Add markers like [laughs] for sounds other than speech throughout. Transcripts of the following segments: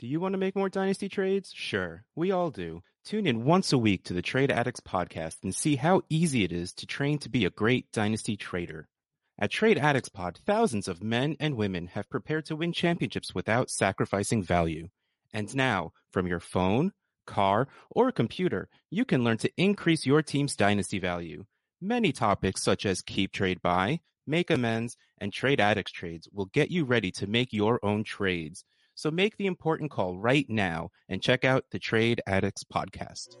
Do you want to make more Dynasty trades? Sure, we all do. Tune in once a week to the Trade Addicts podcast and see how easy it is to train to be a great Dynasty trader. At Trade Addicts Pod, thousands of men and women have prepared to win championships without sacrificing value. And now, from your phone, car, or computer, you can learn to increase your team's dynasty value. Many topics such as keep trade buy, make amends, and trade addicts trades will get you ready to make your own trades. So make the important call right now and check out the Trade Addicts podcast.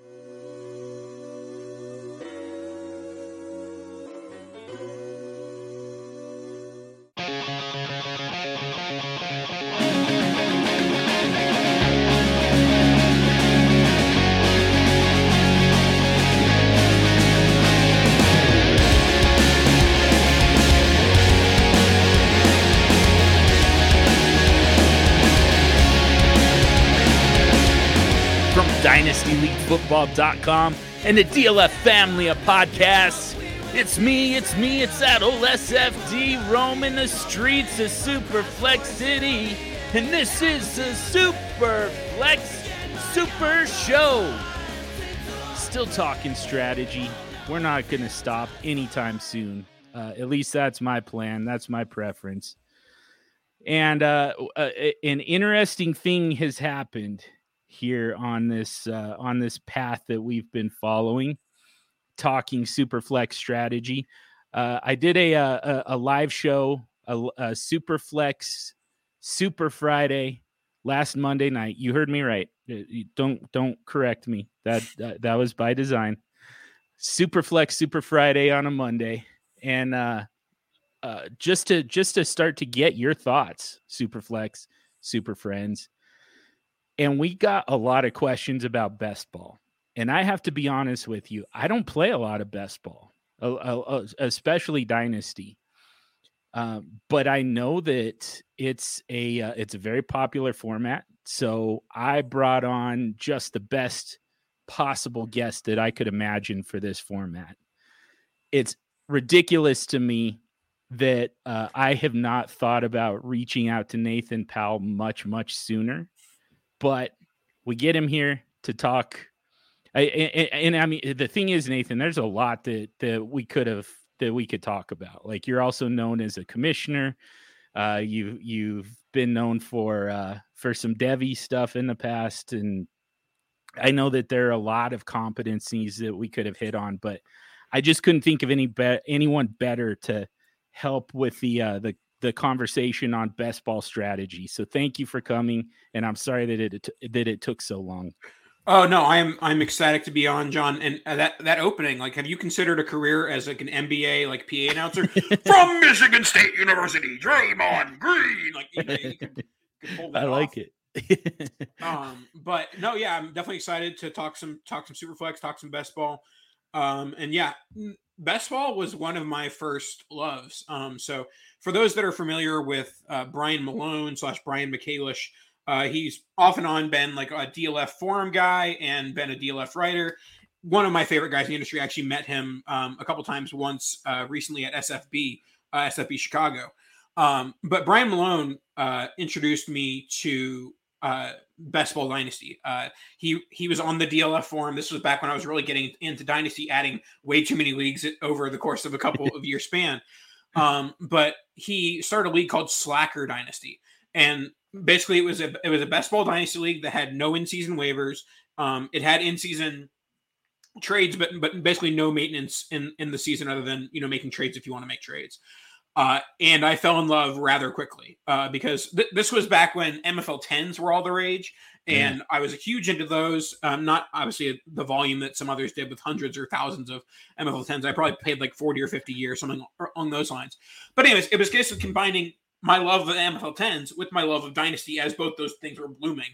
DynastyLeagueFootball.com and the DLF family of podcasts. It's me, it's me, it's that old SFD roaming the streets of Superflex City. And this is the Superflex Super Show. Still talking strategy. We're not going to stop anytime soon. Uh, at least that's my plan. That's my preference. And uh, uh, an interesting thing has happened here on this uh, on this path that we've been following, talking Superflex strategy. Uh, I did a, a a live show, a, a Superflex Super Friday last Monday night. You heard me right. Uh, Don't don't correct me. That [laughs] that, that was by design. Superflex Super Friday on a Monday, and uh, uh, just to just to start to get your thoughts, Superflex, Super Friends and we got a lot of questions about best ball. And I have to be honest with you, I don't play a lot of best ball, especially dynasty. Um, but I know that it's a uh, it's a very popular format. So I brought on just the best possible guest that I could imagine for this format. It's ridiculous to me that uh, I have not thought about reaching out to Nathan Powell much much sooner but we get him here to talk. I, and, and, I mean, the thing is, Nathan, there's a lot that that we could have that we could talk about. Like you're also known as a commissioner. Uh, you you've been known for uh, for some Devy stuff in the past, and I know that there are a lot of competencies that we could have hit on, but I just couldn't think of any be- anyone better to help with the uh, the the conversation on best ball strategy. So thank you for coming, and I'm sorry that it that it took so long. Oh no, I'm I'm ecstatic to be on, John. And uh, that that opening, like, have you considered a career as like an NBA, like PA announcer [laughs] from Michigan State University, Draymond [laughs] Green? Like, you know, you could, could I like it. [laughs] um, but no, yeah, I'm definitely excited to talk some talk some superflex, talk some best ball. Um, and yeah, best ball was one of my first loves. Um, so for those that are familiar with uh, Brian Malone slash Brian Michaelish, uh, he's off and on been like a DLF forum guy and been a DLF writer. One of my favorite guys in the industry. I actually met him um, a couple times once uh, recently at SFB, uh, SFB Chicago. Um, but Brian Malone uh, introduced me to uh, Best Ball Dynasty. Uh, he he was on the DLF forum. This was back when I was really getting into Dynasty, adding way too many leagues over the course of a couple [laughs] of year span. Um, but he started a league called Slacker Dynasty, and basically it was a it was a best ball dynasty league that had no in season waivers. Um, it had in season trades, but but basically no maintenance in in the season other than you know making trades if you want to make trades. Uh, and I fell in love rather quickly uh, because th- this was back when MFL 10s were all the rage. And I was a huge into those. Um, not obviously the volume that some others did with hundreds or thousands of MFL 10s. I probably paid like 40 or 50 years, something along those lines. But, anyways, it was a case of combining my love of MFL 10s with my love of Dynasty as both those things were blooming.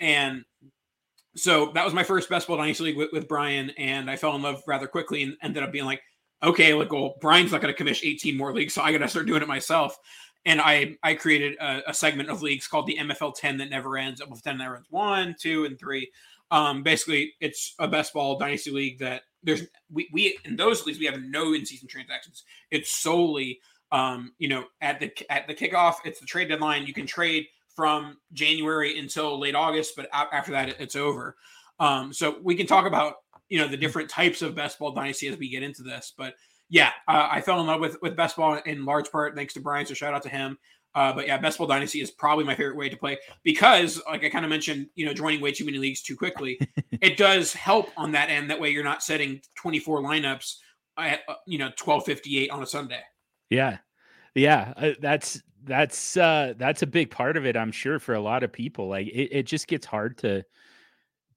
And so that was my first Best Ball Dynasty League with, with Brian. And I fell in love rather quickly and ended up being like, okay, like, well, Brian's not going to commission 18 more leagues, so I got to start doing it myself. And I I created a, a, segment of leagues called the MFL 10 that never ends. MFL 10 never ends one, two, and three. Um, basically, it's a best ball dynasty league that there's we, we in those leagues we have no in season transactions. It's solely um, you know at the at the kickoff, it's the trade deadline. You can trade from January until late August, but after that, it's over. Um, so we can talk about you know the different types of best ball dynasty as we get into this. But yeah, uh, I fell in love with with best ball in large part thanks to Brian. So shout out to him. Uh, but yeah, best ball dynasty is probably my favorite way to play because, like I kind of mentioned, you know, joining way too many leagues too quickly, [laughs] it does help on that end. That way, you're not setting 24 lineups at uh, you know 12:58 on a Sunday. Yeah, yeah, uh, that's that's uh that's a big part of it. I'm sure for a lot of people, like it, it just gets hard to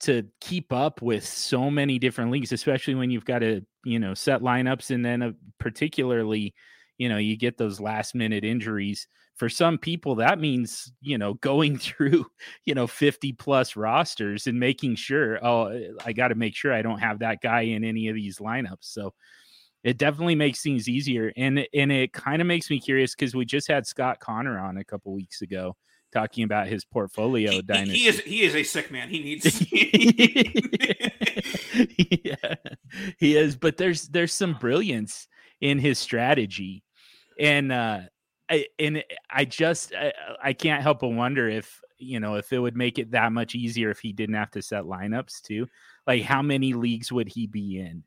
to keep up with so many different leagues, especially when you've got to, you know, set lineups and then uh, particularly, you know, you get those last minute injuries. For some people, that means, you know, [laughs] going through, you know, 50 plus rosters and making sure, oh, I got to make sure I don't have that guy in any of these lineups. So it definitely makes things easier. And, and it kind of makes me curious because we just had Scott Connor on a couple weeks ago talking about his portfolio he, dynasty. He is he is a sick man. He needs. [laughs] yeah, he is. But there's there's some brilliance in his strategy, and uh, I and I just I, I can't help but wonder if you know if it would make it that much easier if he didn't have to set lineups too. Like how many leagues would he be in?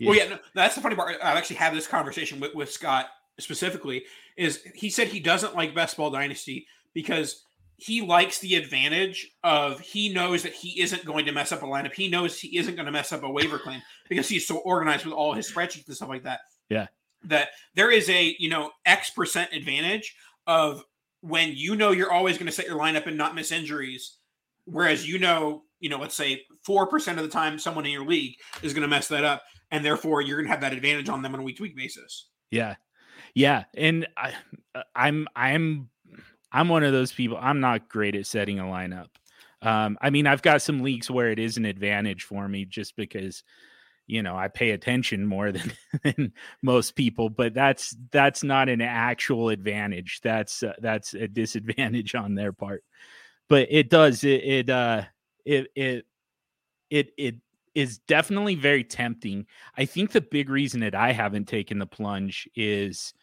Well, yeah, no, that's the funny part. I actually had this conversation with, with Scott specifically. Is he said he doesn't like best ball dynasty because he likes the advantage of he knows that he isn't going to mess up a lineup. He knows he isn't going to mess up a waiver claim because he's so organized with all his spreadsheets and stuff like that. Yeah. That there is a, you know, X percent advantage of when you know you're always going to set your lineup and not miss injuries. Whereas you know, you know, let's say 4% of the time someone in your league is going to mess that up. And therefore you're going to have that advantage on them on a week to week basis. Yeah. Yeah. And I, uh, I'm, I'm I'm one of those people. I'm not great at setting a lineup. Um, I mean, I've got some leagues where it is an advantage for me just because, you know, I pay attention more [laughs] than, than most people. But that's that's not an actual advantage. That's uh, that's a disadvantage [laughs] on their part. But it does it it uh it it it it is definitely very tempting. I think the big reason that I haven't taken the plunge is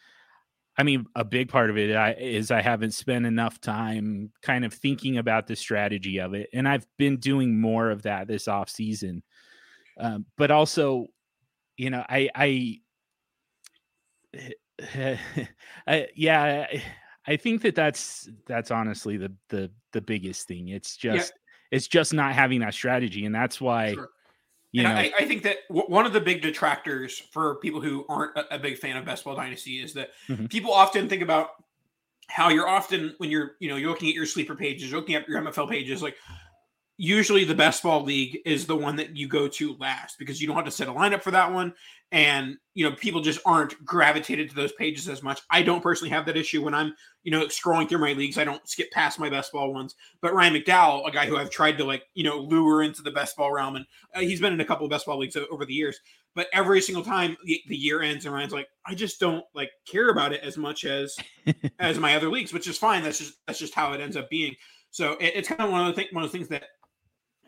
I mean, a big part of it is I haven't spent enough time kind of thinking about the strategy of it, and I've been doing more of that this off season. Um, but also, you know, I, I, [laughs] I, yeah, I think that that's that's honestly the the the biggest thing. It's just yeah. it's just not having that strategy, and that's why. Sure. You and I, I, think that w- one of the big detractors for people who aren't a, a big fan of Best Ball Dynasty is that mm-hmm. people often think about how you're often when you're you know you're looking at your sleeper pages, looking at your MFL pages, like usually the best ball league is the one that you go to last because you don't have to set a lineup for that one. And you know people just aren't gravitated to those pages as much. I don't personally have that issue when i'm you know scrolling through my leagues. I don't skip past my best ball ones. But ryan mcdowell a guy who i've tried to like you know lure into the best ball realm and uh, he's been in a couple of best ball leagues over the years. But every single time the, the year ends and ryan's like i just don't like care about it as much as [laughs] as my other leagues which is fine. That's just that's just how it ends up being. So it, it's kind of one of the thing, one of the things that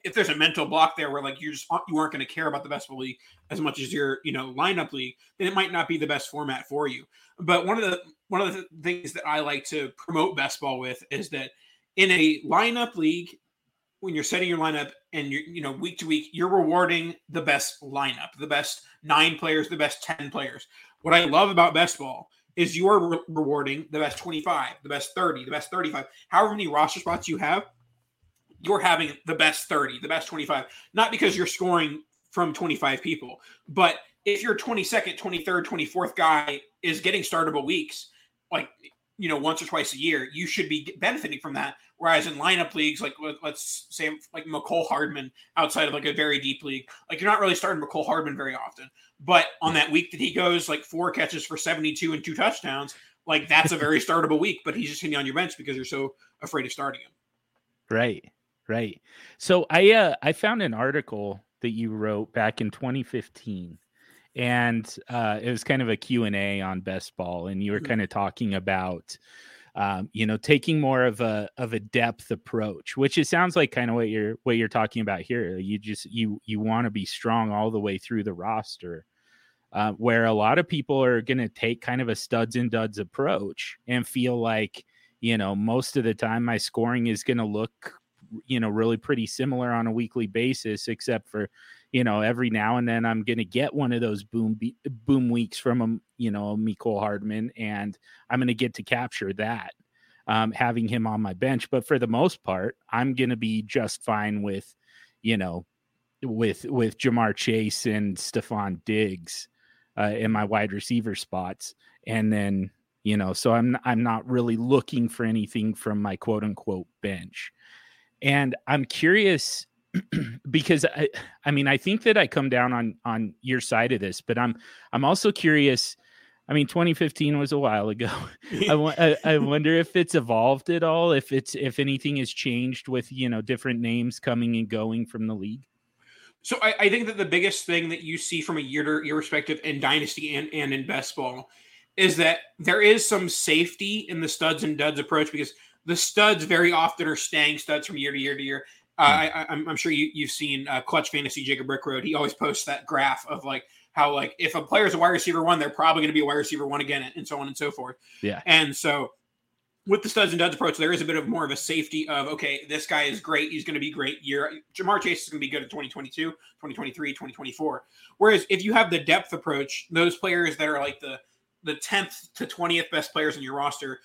if there's a mental block there where like you just you aren't going to care about the best league as much as your you know lineup league, then it might not be the best format for you. But one of the one of the things that I like to promote best ball with is that in a lineup league, when you're setting your lineup and you're you know week to week, you're rewarding the best lineup, the best nine players, the best ten players. What I love about best ball is you're re- rewarding the best 25, the best 30, the best 35, however many roster spots you have you're having the best 30, the best 25, not because you're scoring from 25 people, but if your 22nd, 23rd, 24th guy is getting startable weeks, like, you know, once or twice a year, you should be benefiting from that. Whereas in lineup leagues, like let's say like Mecole Hardman outside of like a very deep league, like you're not really starting Mecole Hardman very often. But on that week that he goes like four catches for 72 and two touchdowns, like that's a very [laughs] startable week, but he's just to be on your bench because you're so afraid of starting him. Right. Right. So I uh, I found an article that you wrote back in 2015 and uh, it was kind of a q&a on best ball and you were mm-hmm. kind of talking about um, you know taking more of a of a depth approach which it sounds like kind of what you're what you're talking about here you just you you want to be strong all the way through the roster uh, where a lot of people are going to take kind of a studs and duds approach and feel like you know, most of the time my scoring is going to look, you know, really pretty similar on a weekly basis, except for, you know, every now and then I'm going to get one of those boom be- boom weeks from a, you know, Mecole Hardman, and I'm going to get to capture that, um, having him on my bench. But for the most part, I'm going to be just fine with, you know, with with Ja'Marr Chase and Stefon Diggs uh, in my wide receiver spots, and then you know, so I'm I'm not really looking for anything from my quote unquote bench, and I'm curious [clears throat] because I I mean I think that I come down on on your side of this, but I'm I'm also curious. I mean, 2015 was a while ago. [laughs] I, wonder if it's evolved at all, if it's if anything has changed with you know different names coming and going from the league. So I, I, think that the biggest thing that you see from a year to year perspective in dynasty and, and in best ball is that there is some safety in the studs and duds approach because the studs very often are staying studs from year to year to year. Uh, hmm. I, am sure you, have seen uh, Clutch Fantasy Jacob Brickroad. He always posts that graph of like how like if a player is a wide receiver one, they're probably going to be a wide receiver one again, and so on and so forth. Yeah. And so with the studs and duds approach, there is a bit of more of a safety of okay, this guy is great. He's going to be great year. Ja'Marr Chase is going to be good in 2022, 2023, 2024. Whereas if you have the depth approach, those players that are like the the 10th to 20th best players in your roster,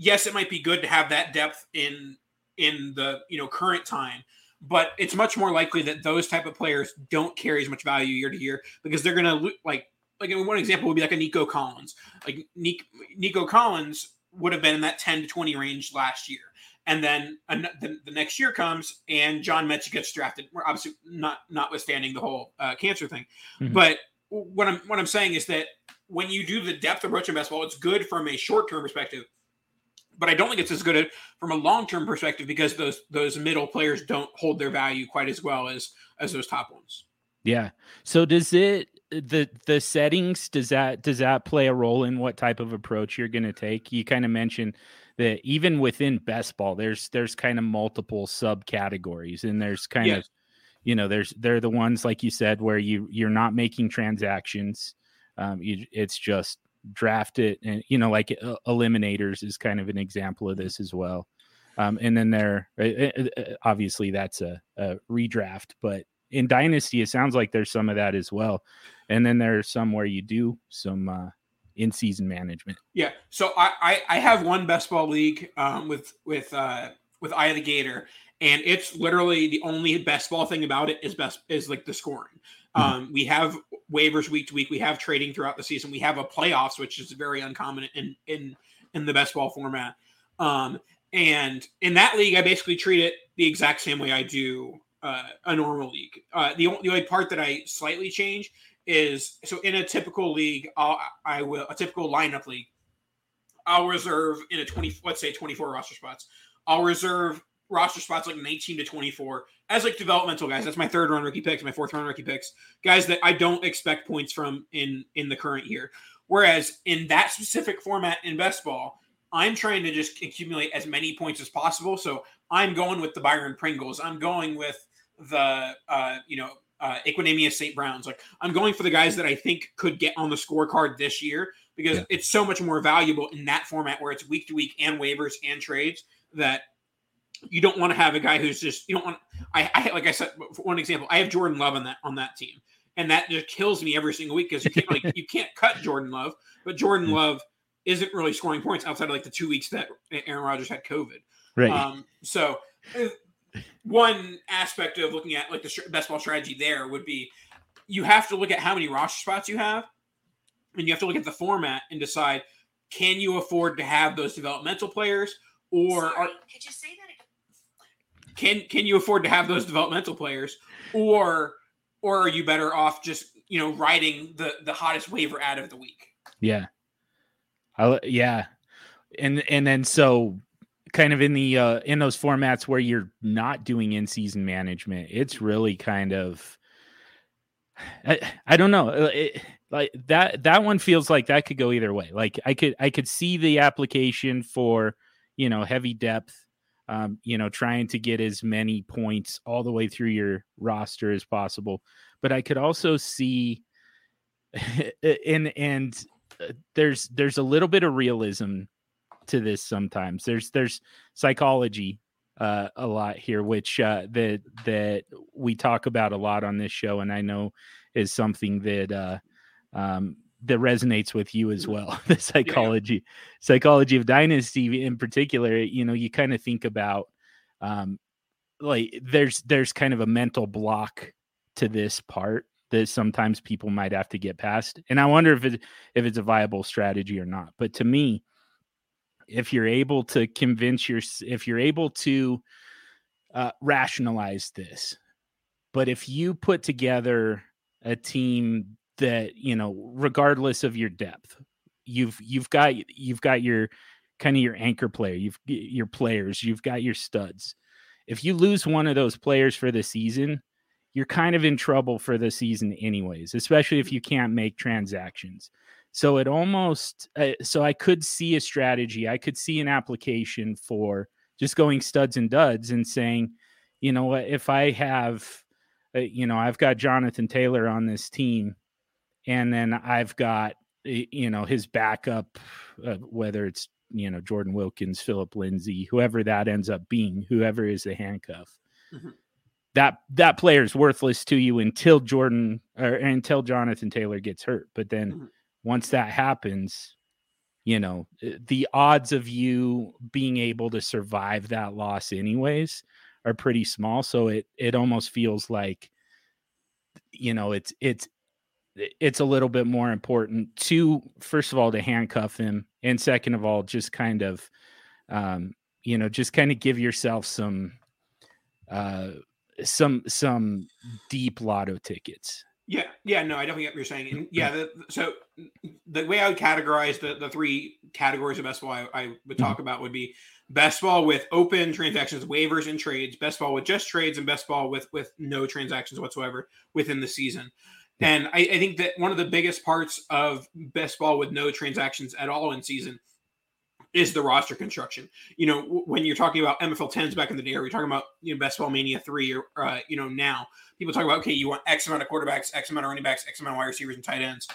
yes, it might be good to have that depth in in the you know current time, but it's much more likely that those type of players don't carry as much value year to year because they're going to like like one example would be like a Nico Collins. Like Nico Collins would have been in that 10 to 20 range last year. And then the, the, next year comes and John Metchie gets drafted. We're obviously not notwithstanding the whole uh, cancer thing. Mm-hmm. But what I'm what I'm saying is that when you do the depth approach in best ball, it's good from a short term perspective. But I don't think it's as good from a long term perspective because those those middle players don't hold their value quite as well as as those top ones. Yeah. So does it the the settings does that does that play a role in what type of approach you're going to take? You kind of mentioned that even within best ball, there's there's kind of multiple subcategories, and there's kind yes. of you know there's they're the ones like you said where you you're not making transactions. Um, you, it's just draft it, and you know like uh, eliminators is kind of an example of this as well. Um, and then there, obviously, that's a, a redraft, but in Dynasty, it sounds like there's some of that as well. And then there's some where you do some uh, in season management. Yeah. So I, I, I have one best ball league um, with with uh, with Eye of the Gator, and it's literally the only best ball thing about it is best is like the scoring. Um, we have waivers week to week. We have trading throughout the season. We have a playoffs, which is very uncommon in in in the best ball format. Um, and in that league, I basically treat it the exact same way I do uh, a normal league. Uh, the, only, the only part that I slightly change is so in a typical league, I'll, I will a typical lineup league. I'll reserve in a twenty, let's say twenty four roster spots. I'll reserve roster spots like nineteen to twenty four as like developmental guys. That's my third round rookie picks, my fourth round rookie picks, guys that I don't expect points from in in the current year. Whereas in that specific format in best ball, I'm trying to just accumulate as many points as possible. So I'm going with the Byron Pringles. I'm going with the uh, you know uh, Equanimeous St. Browns. Like I'm going for the guys that I think could get on the scorecard this year because yeah. it's so much more valuable in that format where it's week to week and waivers and trades that you don't want to have a guy who's just you don't want. I, I like I said for one example, I have Jordan Love on that on that team, and that just kills me every single week because you can't like [laughs] you can't cut Jordan Love, but Jordan Love isn't really scoring points outside of like the two weeks that Aaron Rodgers had COVID. Right. Um, so uh, one aspect of looking at like the best ball strategy there would be you have to look at how many roster spots you have, and you have to look at the format and decide can you afford to have those developmental players, or Sorry, are, could you say that? Can can you afford to have those developmental players, or or are you better off just you know riding the the hottest waiver out of the week? Yeah, I, yeah, and and then so kind of in the uh in those formats where you're not doing in season management it's really kind of I, I don't know. Uh, it, like that that one feels like that could go either way. Like i could i could see the application for you know heavy depth um you know trying to get as many points all the way through your roster as possible but i could also see [laughs] and and uh, there's there's a little bit of realism to this sometimes. There's there's psychology uh, a lot here, which uh, that that we talk about a lot on this show, and I know is something that uh, um, that resonates with you as well. [laughs] the psychology, yeah. psychology of dynasty in particular. You know, you kind of think about um, like there's there's kind of a mental block to this part that sometimes people might have to get past, and I wonder if it if it's a viable strategy or not. But to me, if you're able to convince your if you're able to uh, rationalize this but if you put together a team that you know regardless of your depth you've you've got you've got your kind of your anchor player you've your players you've got your studs if you lose one of those players for the season you're kind of in trouble for the season anyways especially if you can't make transactions so it almost uh, so I could see a strategy. I could see an application for just going studs and duds and saying, you know what, if I have, uh, you know, I've got Jonathan Taylor on this team, and then I've got, you know, his backup, uh, whether it's you know Jordan Wilkins, Phillip Lindsay, whoever that ends up being, whoever is the handcuff. Mm-hmm. That that player is worthless to you until Jordan or until Jonathan Taylor gets hurt. But then mm-hmm once that happens, you know, eh, the odds of you being able to survive that loss anyways are pretty small. So it it almost feels like you know, it's it's it's a little bit more important to first of all to handcuff him and second of all just kind of um you know just kind of give yourself some uh some some deep lotto tickets yeah, yeah, no, I definitely get what you're saying. And [clears throat] yeah, the, so the way I would categorize the, the three categories of best ball I, I would talk mm-hmm. about would be best ball with open transactions, waivers, and trades, best ball with just trades, and best ball with with no transactions whatsoever within the season. And I, I think that one of the biggest parts of best ball with no transactions at all in season is the roster construction. You know, when you're talking about MFL 10s back in the day, or you're talking about you know Best Ball Mania 3 or uh, you know now, people talk about okay, you want X amount of quarterbacks, X amount of running backs, X amount of wide receivers and tight ends.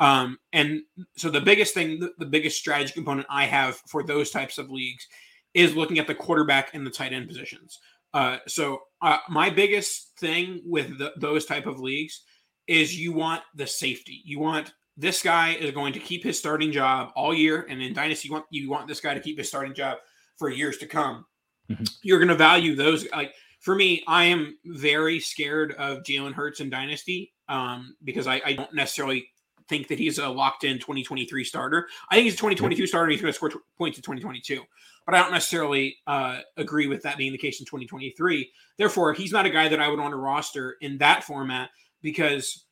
Um, and so the biggest thing, the, the biggest strategy component I have for those types of leagues is looking at the quarterback and the tight end positions. Uh, so uh, my biggest thing with the, those type of leagues is you want the safety. You want this guy is going to keep his starting job all year, and in Dynasty, you want you want this guy to keep his starting job for years to come. Mm-hmm. You're going to value those. Like for me, I am very scared of Jalen Hurts in Dynasty um, because I, I, don't necessarily think that he's a locked in 2023 starter. I think he's a 2022 starter. He's going to score t- points in 2022, but I don't necessarily uh, agree with that being the case in 2023. Therefore, he's not a guy that I would want to roster in that format because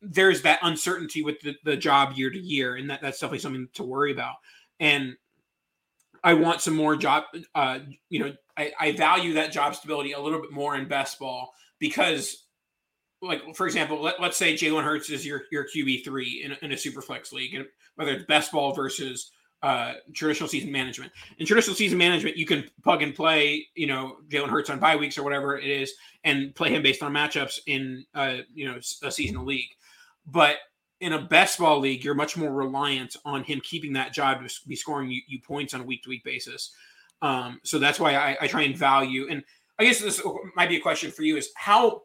there's that uncertainty with the, the job year to year, and that, that's definitely something to worry about. And I want some more job. Uh, you know, I, I value that job stability a little bit more in best ball because, like for example, let, let's say Jalen Hurts is your your QB three in, in a super flex league, and whether it's best ball versus uh, traditional season management. In traditional season management, you can plug and play, you know, Jalen Hurts on bye weeks or whatever it is, and play him based on matchups in, uh, you know, a seasonal league. But in a best ball league, you're much more reliant on him keeping that job to be scoring you, you points on a week to week basis. Um, so that's why I, I, try and value. And I guess this might be a question for you: is how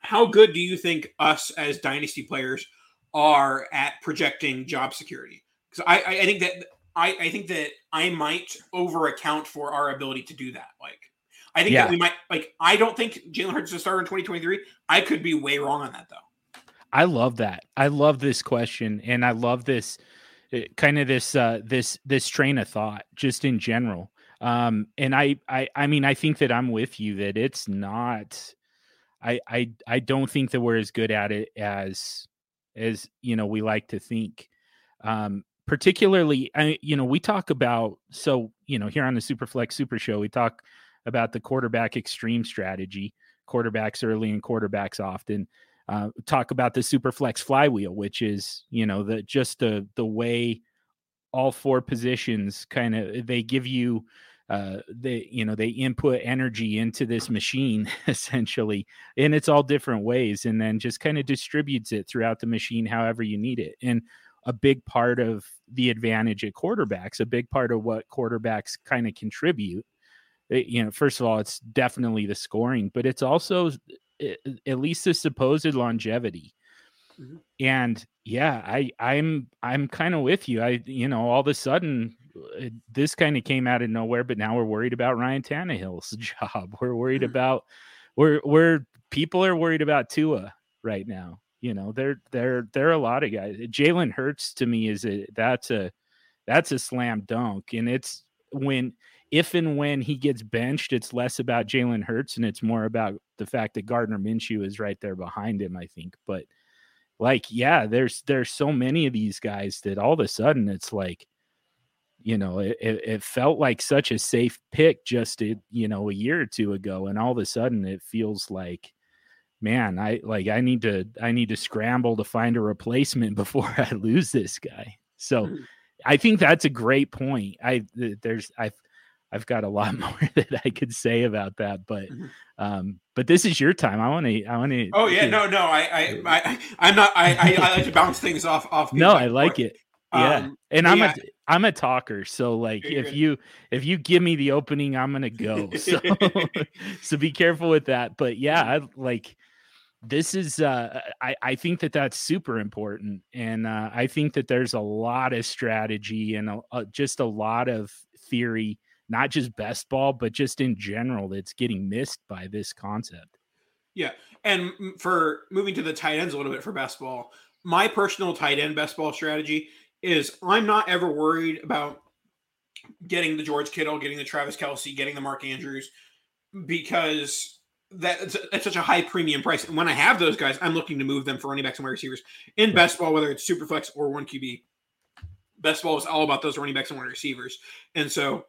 how good do you think us as dynasty players are at projecting job security? Because I, I, think that I, I think that I might over account for our ability to do that. Like I think yeah. that we might like I don't think Jalen Hurts is a starter in 2023. I could be way wrong on that though. I love that. I love this question, and I love this eh, kind of this uh, this this train of thought just in general. Um, and I, I, I mean, I think that I'm with you that it's not. I, I, I don't think that we're as good at it as, as you know, we like to think. Um, particularly, I, you know, we talk about so you know here on the Superflex Super Show, we talk about the quarterback extreme strategy, quarterbacks early and quarterbacks often uh, talk about the superflex flywheel, which is you know the just the the way all four positions kind of they give you uh they you know they input energy into this machine [laughs] essentially and it's all different ways and then just kind of distributes it throughout the machine however you need it and a big part of the advantage at quarterbacks, a big part of what quarterbacks kind of contribute. It, you know, first of all, it's definitely the scoring, but it's also at least the supposed longevity. Mm-hmm. And yeah, I I'm I'm kind of with you. I you know all of a sudden this kind of came out of nowhere, but now we're worried about Ryan Tannehill's [laughs] job. We're worried mm-hmm. about we're we're people are worried about Tua right now. You know, there there there are a lot of guys. Jalen Hurts to me is a that's a that's a slam dunk, and it's when if and when he gets benched, it's less about Jalen Hurts and it's more about the fact that Gardner Minshew is right there behind him. I think, but like, yeah, there's there's so many of these guys that all of a sudden it's like, you know, it, it felt like such a safe pick just a, you know a year or two ago, and all of a sudden it feels like man, I like I need to I need to scramble to find a replacement [laughs] before I lose this guy. So mm. I think that's a great point. I there's I've I've got a lot [laughs] more that I could say about that, but mm-hmm. um, but this is your time. I want to. I want to. Oh yeah, no, no. I, I, I, I'm not. I, I, I like to bounce things off. Off. No, I like it. Yeah, um, and I'm yeah. a I'm a talker, so like if you if you give me the opening, I'm gonna go. [laughs] So so be careful with that. But yeah, I like this is uh I, I think that that's super important and uh, i think that there's a lot of strategy and a, a, just a lot of theory not just best ball but just in general that's getting missed by this concept. Yeah and for moving to the tight ends a little bit for best ball my personal tight end best ball strategy is i'm not ever worried about getting the george kittle getting the travis kelce getting the mark andrews because that it's, it's, such a high premium price. And when I have those guys, I'm looking to move them for running backs and wide receivers in best ball, whether it's super flex or one QB. Best ball is all about those running backs and wide receivers. And so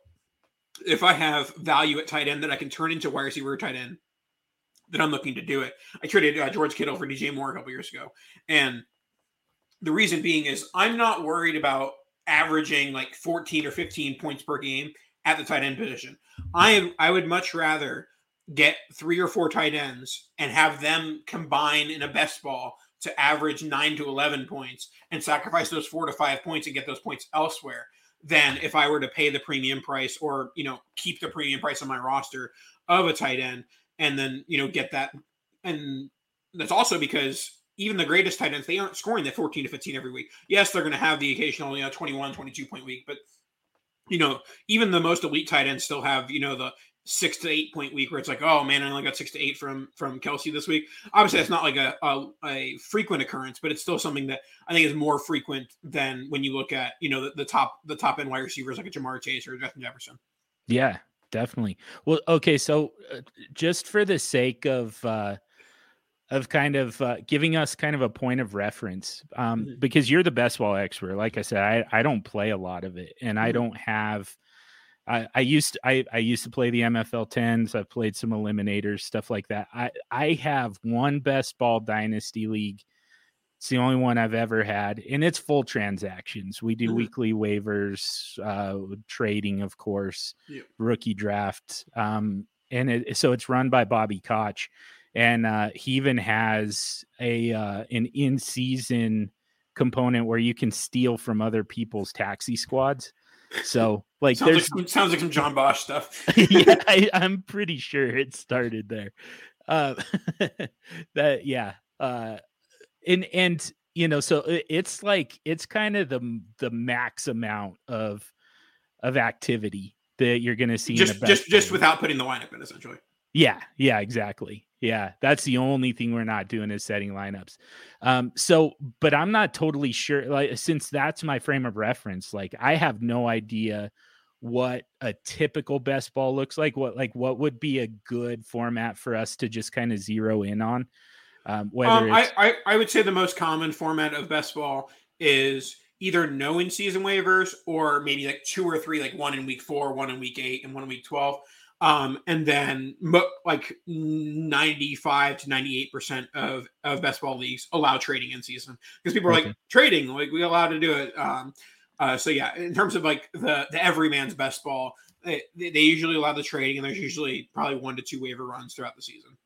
if I have value at tight end that I can turn into wide receiver or tight end, then I'm looking to do it. I traded uh, George Kittle for DJ Moore a couple years ago. And the reason being is I'm not worried about averaging like 14 or 15 points per game at the tight end position. I am I would much rather get three or four tight ends and have them combine in a best ball to average nine to 11 points and sacrifice those four to five points and get those points elsewhere than if I were to pay the premium price or, you know, keep the premium price on my roster of a tight end and then, you know, get that. And that's also because even the greatest tight ends, they aren't scoring that 14 to 15 every week. Yes, they're going to have the occasional, you know, 21, 22 point week, but you know, even the most elite tight ends still have, you know, the six to eight point week where it's like, oh man, I only got six to eight from from Kelce this week. Obviously, that's not like a, a, a frequent occurrence, but it's still something that I think is more frequent than when you look at you know the, the top the top end wide receivers like a Ja'Marr Chase or Justin Jefferson. Yeah, definitely. Well, okay, so uh, just for the sake of uh of kind of uh, giving us kind of a point of reference um, mm-hmm. because you're the best ball expert like i said I, I don't play a lot of it and mm-hmm. i don't have I, I used to, I, I used to play the MFL tens. I've played some eliminators, stuff like that. I, I have one best ball dynasty league. It's the only one I've ever had, and it's full transactions. We do mm-hmm. weekly waivers, uh, trading, of course, yep. rookie draft, um, and it, so it's run by Bobby Koch, and uh, he even has a uh, an in season component where you can steal from other people's taxi squads. So like sounds there's like sounds like some John Bosch stuff. [laughs] yeah, I, am pretty sure it started there. Uh, [laughs] that yeah. Uh, and and you know, so it's like it's kind of the the max amount of of activity that you're going to see. Just just just without putting the lineup in, essentially. Yeah, yeah, exactly. Yeah, that's the only thing we're not doing is setting lineups. Um, so, but I'm not totally sure. Like, since that's my frame of reference, like I have no idea what a typical best ball looks like. What like what would be a good format for us to just kind of zero in on? Um, whether um, I, I I would say the most common format of best ball is either no in season waivers or maybe like two or three, like one in week four, one in week eight, and one in week twelve. Um, and then like 95 to 98 percent of of best ball leagues allow trading in season because people are okay. like trading like we allowed to do it um uh so yeah in terms of like the the everyman's best ball they, they usually allow the trading and there's usually probably one to two waiver runs throughout the season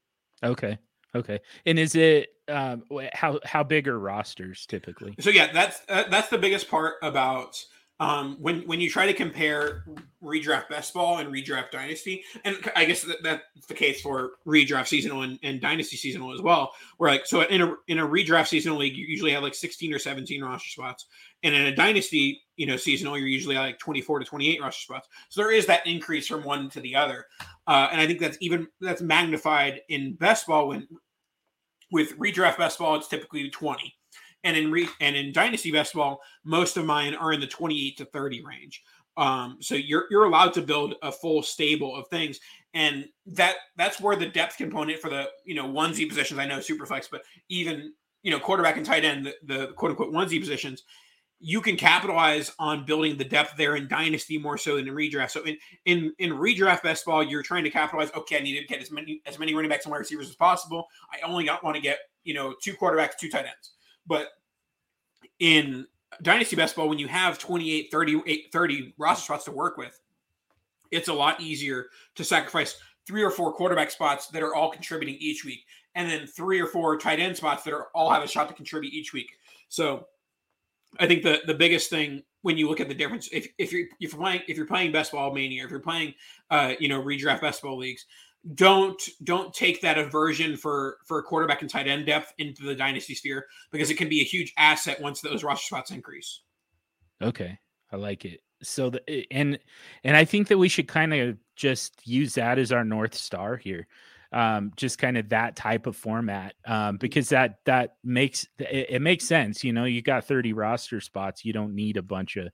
okay Okay. And is it um how how big are rosters typically? So yeah, that's uh, that's the biggest part about um, when when you try to compare redraft best ball and redraft dynasty, and I guess that, that's the case for redraft seasonal and, and, dynasty seasonal as well. Where like so in a in a redraft seasonal league, you usually have like sixteen or seventeen roster spots, and in a dynasty you know seasonal, you're usually like twenty four to twenty eight roster spots. So there is that increase from one to the other, uh, and I think that's even that's magnified in best ball when with redraft best ball, it's typically twenty and in re- and in dynasty best ball, most of mine are in the 28 to 30 range. Um, so you're you're allowed to build a full stable of things, and that that's where the depth component for the you know onesie positions. I know superflex, but even you know quarterback and tight end, the, the quote unquote onesie positions, you can capitalize on building the depth there in dynasty more so than in redraft. So in in in redraft best you're trying to capitalize. Okay, I need to get as many as many running backs and wide receivers as possible. I only want to get you know two quarterbacks, two tight ends. But in Dynasty Best Ball, when you have 28, 30, 30 roster spots to work with, it's a lot easier to sacrifice three or four quarterback spots that are all contributing each week, and then three or four tight end spots that are all have a shot to contribute each week. So I think the the biggest thing when you look at the difference, if, if you're if you're playing if you're playing best ball mania, if you're playing uh, you know, redraft best ball leagues, don't don't take that aversion for for quarterback and tight end depth into the dynasty sphere because it can be a huge asset once those roster spots increase. Okay, I like it. So the and and I think that we should kind of just use that as our north star here. Um, just kind of that type of format um, because that that makes it, it makes sense. You know, you got 30 roster spots. You don't need a bunch of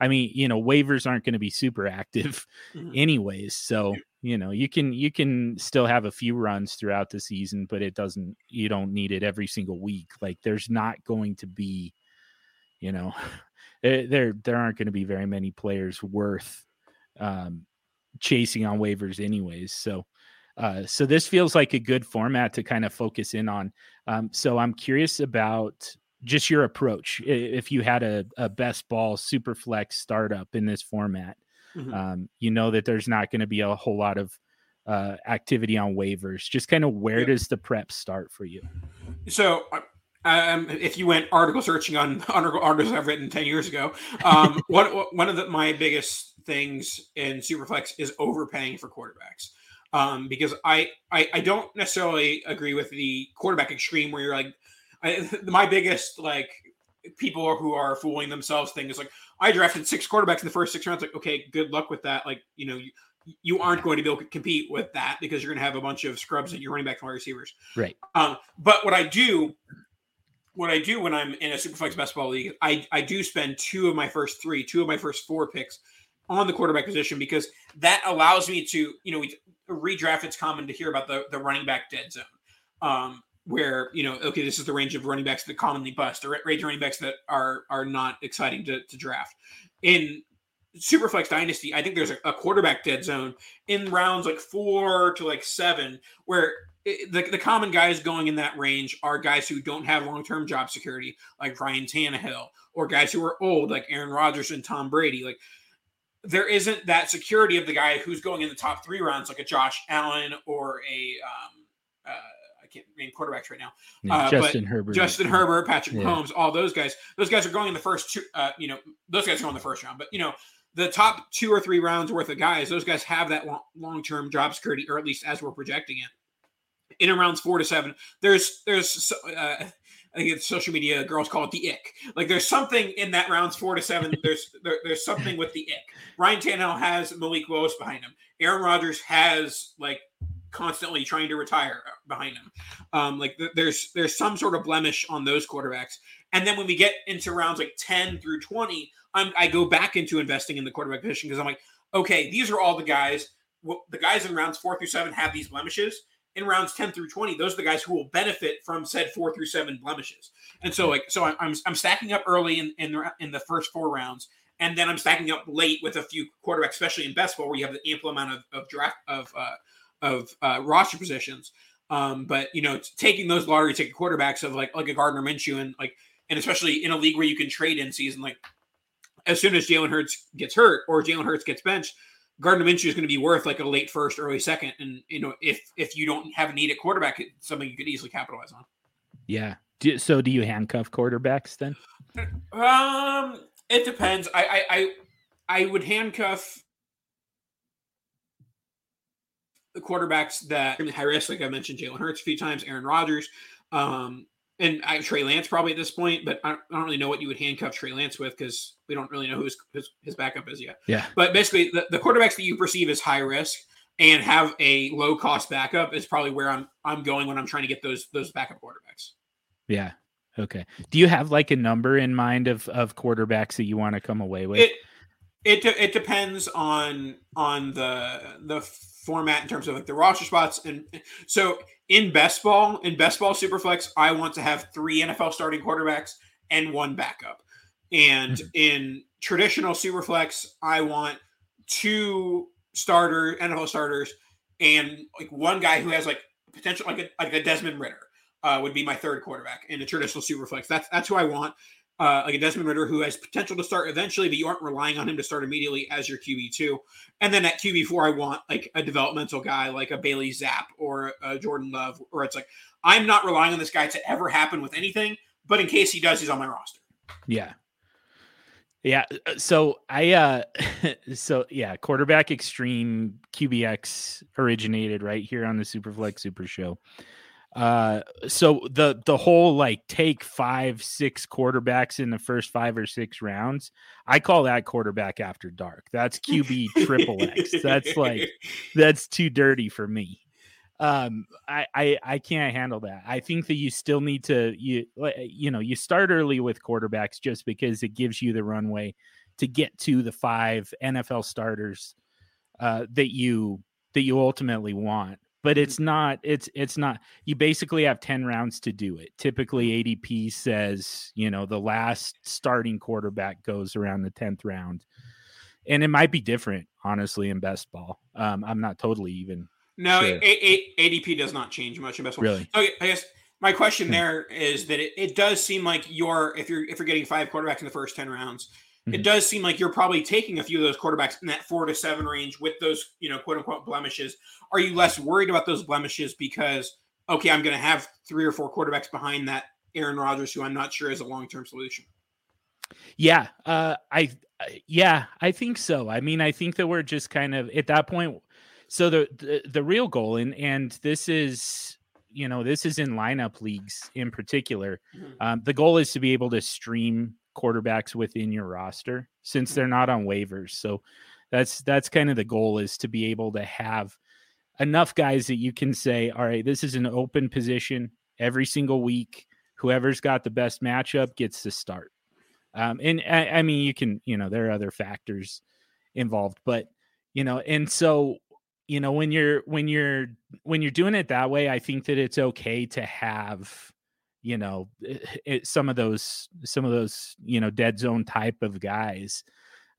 I mean, you know, waivers aren't going to be super active mm-hmm. anyways. So, you know, you can you can still have a few runs throughout the season, but it doesn't you don't need it every single week. Like there's not going to be, you know, [laughs] eh, there there aren't going to be very many players worth um chasing on waivers anyways. So uh, so this feels like a good format to kind of focus in on. Um, so I'm curious about just your approach if you had a, a best ball super flex startup in this format mm-hmm. um, you know that there's not going to be a whole lot of uh, activity on waivers just kind of where yep. does the prep start for you so uh, um, if you went article searching on [laughs] articles I've written 10 years ago, um, [laughs] one, one of the, my biggest things in Superflex is overpaying for quarterbacks. Um, because I, I, I don't necessarily agree with the quarterback extreme where you're like I, [laughs] my biggest like people who are fooling themselves thing is like I drafted six quarterbacks in the first six rounds. Like, okay, good luck with that. Like, you know, you, you aren't going to be able to compete with that because you're going to have a bunch of scrubs and your running back and wide receivers. Right. Um, but what I do, what I do when I'm in a superflex best ball league, I I do spend two of my first three, two of my first four picks on the quarterback position because that allows me to, you know, we redraft. It's common to hear about the the running back dead zone. Um, where you know, okay, this is the range of running backs that commonly bust, or range of running backs that are are not exciting to, to draft. In Superflex Dynasty, I think there's a, a, quarterback dead zone in rounds like four to like seven, where the, the common guys going in that range are guys who don't have long term job security, like Ryan Tannehill, or guys who are old, like Aaron Rodgers and Tom Brady. Like there isn't that security of the guy who's going in the top three rounds, like a Josh Allen or a um, uh, can't name quarterbacks right now. Uh, Justin Herbert, Justin Herbert, Patrick yeah. Mahomes, all those guys. Those guys are going in the first two. Uh, you know, those guys are going in the first round. But you know, the top two or three rounds worth of guys, those guys have that long term job security, or at least as we're projecting it. In rounds four to seven, there's there's uh, I think it's social media girls call it the ick. Like there's something in that rounds four to seven. [laughs] There's there, there's something with the ick. Ryan Tannehill has Malik Willis behind him. Aaron Rodgers has like constantly trying to retire behind him. Um, like th- there's there's some sort of blemish on those quarterbacks. And then when we get into rounds like 10 through 20, I'm, I go back into investing in the quarterback position because I'm like, okay, these are all the guys. Well, the guys in rounds four through seven have these blemishes. In rounds 10 through 20, those are the guys who will benefit from said four through seven blemishes. And so, like, so I'm, I'm, stacking up early in, in the, in the first four rounds and then I'm stacking up late with a few quarterbacks, especially in best ball, where you have the ample amount of, of draft of uh, of uh, roster positions. Um, but you know, taking those lottery ticket quarterbacks of like like a Gardner Minshew and like and especially in a league where you can trade in season, like as soon as Jalen Hurts gets hurt or Jalen Hurts gets benched, Gardner Minshew is going to be worth like a late first, early second, and you know if if you don't have a need at quarterback, it's something you could easily capitalize on. Yeah. Do, so do you handcuff quarterbacks then? Um, it depends. I I I, I would handcuff the quarterbacks that are high risk, like I mentioned, Jalen Hurts a few times, Aaron Rodgers. Um, and I Trey Lance probably at this point, but I don't, I don't really know what you would handcuff Trey Lance with because we don't really know who his, his, his backup is yet. Yeah. But basically, the, the quarterbacks that you perceive as high risk and have a low cost backup is probably where I'm I'm going when I'm trying to get those those backup quarterbacks. Yeah. Okay. Do you have like a number in mind of of quarterbacks that you want to come away with? It it it depends on on the the format in terms of like the roster spots and so in best ball in best ball superflex I want to have three NFL starting quarterbacks and one backup. And mm-hmm. in traditional superflex I want two starter NFL starters and like one guy who has like potential like a like a Desmond Ridder uh, would be my third quarterback in a traditional superflex. That's that's who I want. Uh, like a Desmond Ridder who has potential to start eventually, but you aren't relying on him to start immediately as your QB two. And then at QB four, I want like a developmental guy like a Bailey Zappe or a Jordan Love, or it's like I'm not relying on this guy to ever happen with anything, but in case he does, he's on my roster. Yeah, yeah. Uh, so I uh [laughs] so yeah, quarterback extreme QBX originated right here on the Superflex Super Show. Uh so the the whole like take five, six quarterbacks in the first five or six rounds, I call that quarterback after dark. That's QB triple X. That's like [laughs] that's too dirty for me um I, I i can't handle that i think that you still need to you you know you start early with quarterbacks just because it gives you the runway to get to the five nfl starters uh that you that you ultimately want but mm-hmm. it's not it's it's not you basically have 10 rounds to do it typically adp says you know the last starting quarterback goes around the 10th round and it might be different honestly in best ball um i'm not totally even no, sure. a- a- ADP does not change much in best ball. Really? Okay, I guess my question hmm. there is that it, it does seem like you're if you're if you're getting five quarterbacks in the first ten rounds, mm-hmm. it does seem like you're probably taking a few of those quarterbacks in that four to seven range with those you know quote unquote blemishes. Are you less worried about those blemishes because okay, I'm going to have three or four quarterbacks behind that Aaron Rodgers, who I'm not sure is a long term solution. Yeah, uh, I yeah, I think so. I mean, I think that we're just kind of at that point so the, the the real goal, and and this is you know this is in lineup leagues in particular. Mm-hmm. Um, the goal is to be able to stream quarterbacks within your roster since they're not on waivers. So that's that's kind of the goal is to be able to have enough guys that you can say, all right, this is an open position every single week. Whoever's got the best matchup gets to start. Um, and I, I mean, you can, you know, there are other factors involved, but you know, and so you know when you're when you're when you're doing it that way i think that it's okay to have you know it, eh, it, some of those some of those you know dead zone type of guys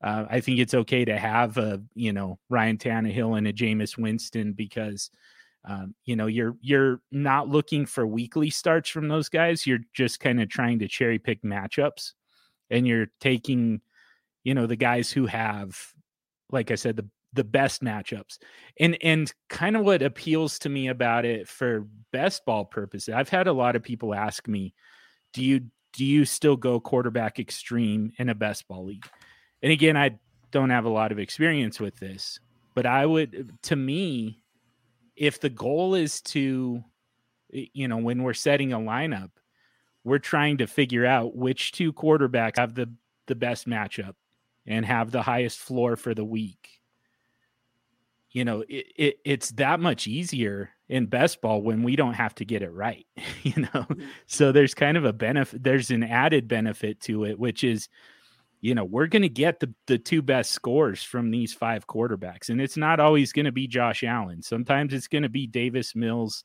uh, i think it's okay to have a you know ryan Tannehill and a Jameis winston because um, you know you're you're not looking for weekly starts from those guys. You're just kind of trying to cherry pick matchups and you're taking you know the guys who have like i said the the best matchups. And and kind of what appeals to me about it for best ball purposes. I've had a lot of people ask me, "Do you do you still go quarterback extreme in a best ball league?" And again, I don't have a lot of experience with this, but I would uh, to me if the goal is to you know, when we're setting a lineup, we're trying to figure out which two quarterbacks have the the best matchup and have the highest floor for the week you know it, it, it's that much easier in best ball when we don't have to get it right [laughs] you know mm-hmm. so there's kind of a benefit there's an added benefit to it which is you know we're going to get the the two best scores from these five quarterbacks and it's not always going to be Josh Allen sometimes it's going to be Davis Mills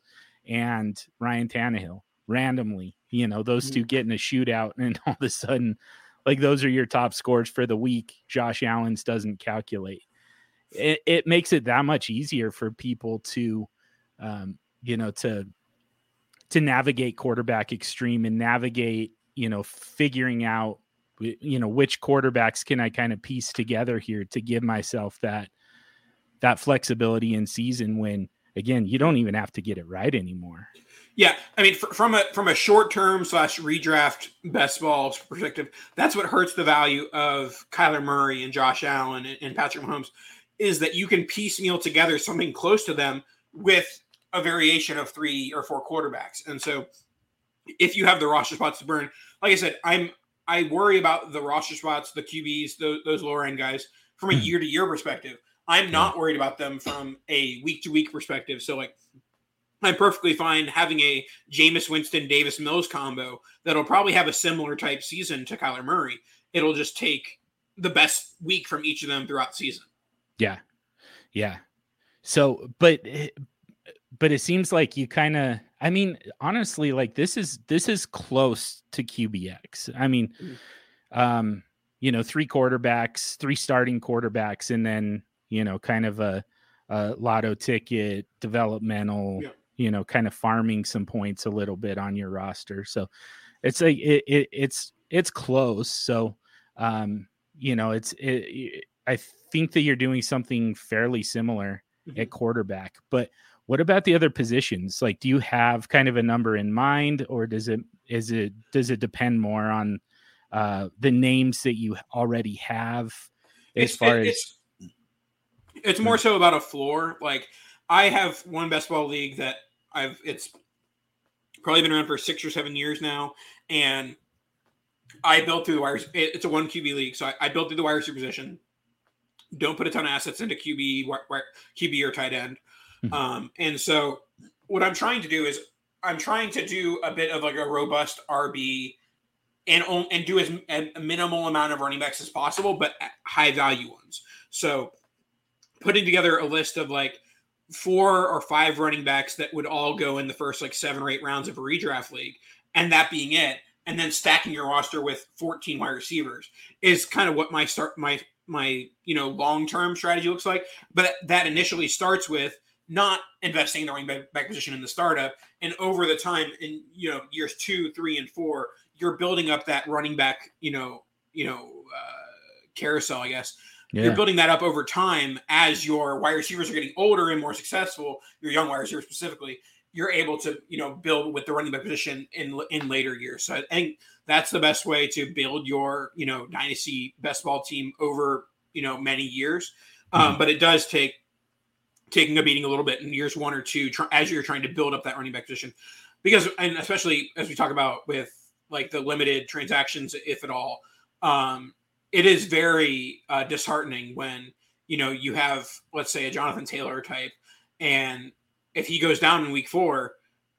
and Ryan Tannehill randomly you know those two mm-hmm. get in a shootout [laughs] and all of a sudden like those are your top scores for the week Josh Allen's doesn't calculate it, it makes it that much easier for people to um, you know to to navigate quarterback extreme and navigate you know figuring out you know which quarterbacks can i kind of piece together here to give myself that that flexibility in season when again you don't even have to get it right anymore. Yeah, I mean, from a from a short term slash redraft best ball perspective, that's what hurts the value of Kyler Murray and Josh Allen and, and Patrick Mahomes is that you can piecemeal together something close to them with a variation of three or four quarterbacks. And so, if you have the roster spots to burn, like I said, I'm I worry about the roster spots, the QBs, those, those lower end guys from a year to year perspective. I'm not worried about them from a week to week perspective. So, like, I'm perfectly fine having a Jameis Winston Davis Mills combo that'll probably have a similar type season to Kyler Murray. It'll just take the best week from each of them throughout the season. Yeah. Yeah. So, but eh, but it seems like you kind of I mean, honestly, like this is this is close to QBX. I mean, mm. um, you know, three quarterbacks, three starting quarterbacks, and then you know, kind of a, a lotto ticket, developmental, yeah. you know, kind of farming some points a little bit on your roster. So it's like it, it it's it's close. So um, you know, it's it, I think that you're doing something fairly similar mm-hmm. at quarterback, but what about the other positions? Like, do you have kind of a number in mind, or does it is it does it depend more on uh, the names that you already have as it's, far it, as it's, it's more so about a floor. Like I have one best ball league that I've it's probably been around for six or seven years now, and I built through the wires. It's a one QB league, so I, I built through the wire position. Don't put a ton of assets into QB, QB or tight end. Mm-hmm. Um, and so what I'm trying to do is I'm trying to do a bit of like a robust RB and and do as a minimal amount of running backs as possible, but high value ones. So putting together a list of like four or five running backs that would all go in the first like seven or eight rounds of a redraft league, and that being it, and then stacking your roster with 14 wide receivers is kind of what my start my my you know long term strategy looks like. But that initially starts with not investing in the running back, position in the startup. And over the time, in you know years two, three, and four, you're building up that running back, you know, you know, uh, carousel, I guess. Yeah. You're building that up over time as your wide receivers are getting older and more successful. Your young wide receivers specifically, you're able to you know build with the running back position in in later years. So I think that's the best way to build your you know dynasty best ball team over you know many years. Um, mm-hmm. but it does take taking a beating a little bit in years one or two try, as you're trying to build up that running back position. Because, and especially as we talk about with like the limited transactions, if at all, um, it is very uh, disheartening when you know you have let's say a Jonathan Taylor type, and if he goes down in week four,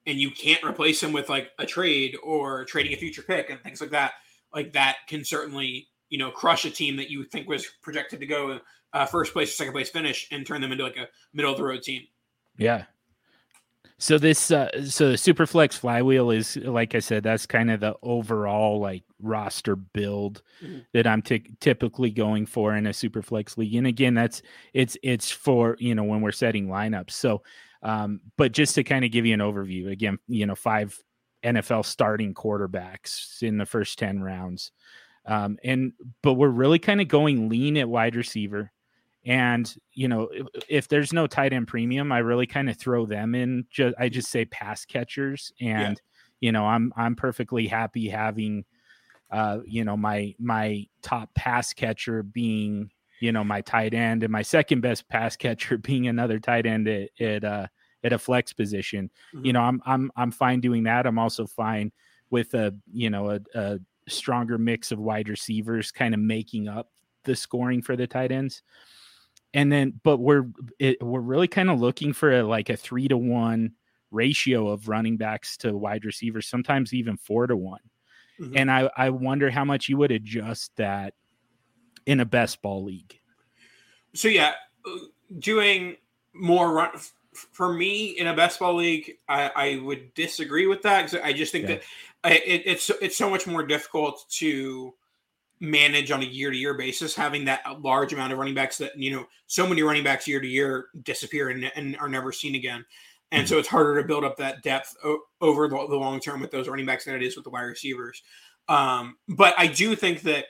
and you can't replace him with like a trade or trading a future pick and things like that, like that can certainly you know crush a team that you think was projected to go uh, first place or second place finish and turn them into like a middle of the road team. Yeah. So this, uh, so the Superflex flywheel is, like I said, that's kind of the overall like roster build mm-hmm. that I'm t- typically going for in a Superflex league. And again, that's it's it's for you know when we're setting lineups. So, um, but just to kind of give you an overview, again, you know, five NFL starting quarterbacks in the first ten rounds, um, and but we're really kind of going lean at wide receiver. And you know, if, if there's no tight end premium, I really kind of throw them in. Just I just say pass catchers, and yeah. you know, I'm I'm perfectly happy having, uh, you know, my my top pass catcher being you know my tight end, and my second best pass [laughs] catcher being another tight end at, at uh at a flex position. Mm-hmm. You know, I'm I'm I'm fine doing that. I'm also fine with a you know a, a stronger mix of wide receivers, kind of making up the scoring for the tight ends and then but we're it, we're really kind of looking for a, like a three to one ratio of running backs to wide receivers sometimes even four to one mm-hmm. and i i wonder how much you would adjust that in a best ball league so yeah doing more run for me in a best ball league i, I would disagree with that because i just think yeah. that it, it's it's so much more difficult to manage on a year to year basis, having that large amount of running backs that, you know, so many running backs year to year disappear and, and are never seen again. And mm-hmm. so it's harder to build up that depth o- over the, the, long term with those running backs than it is with the wide receivers. Um, but I do think that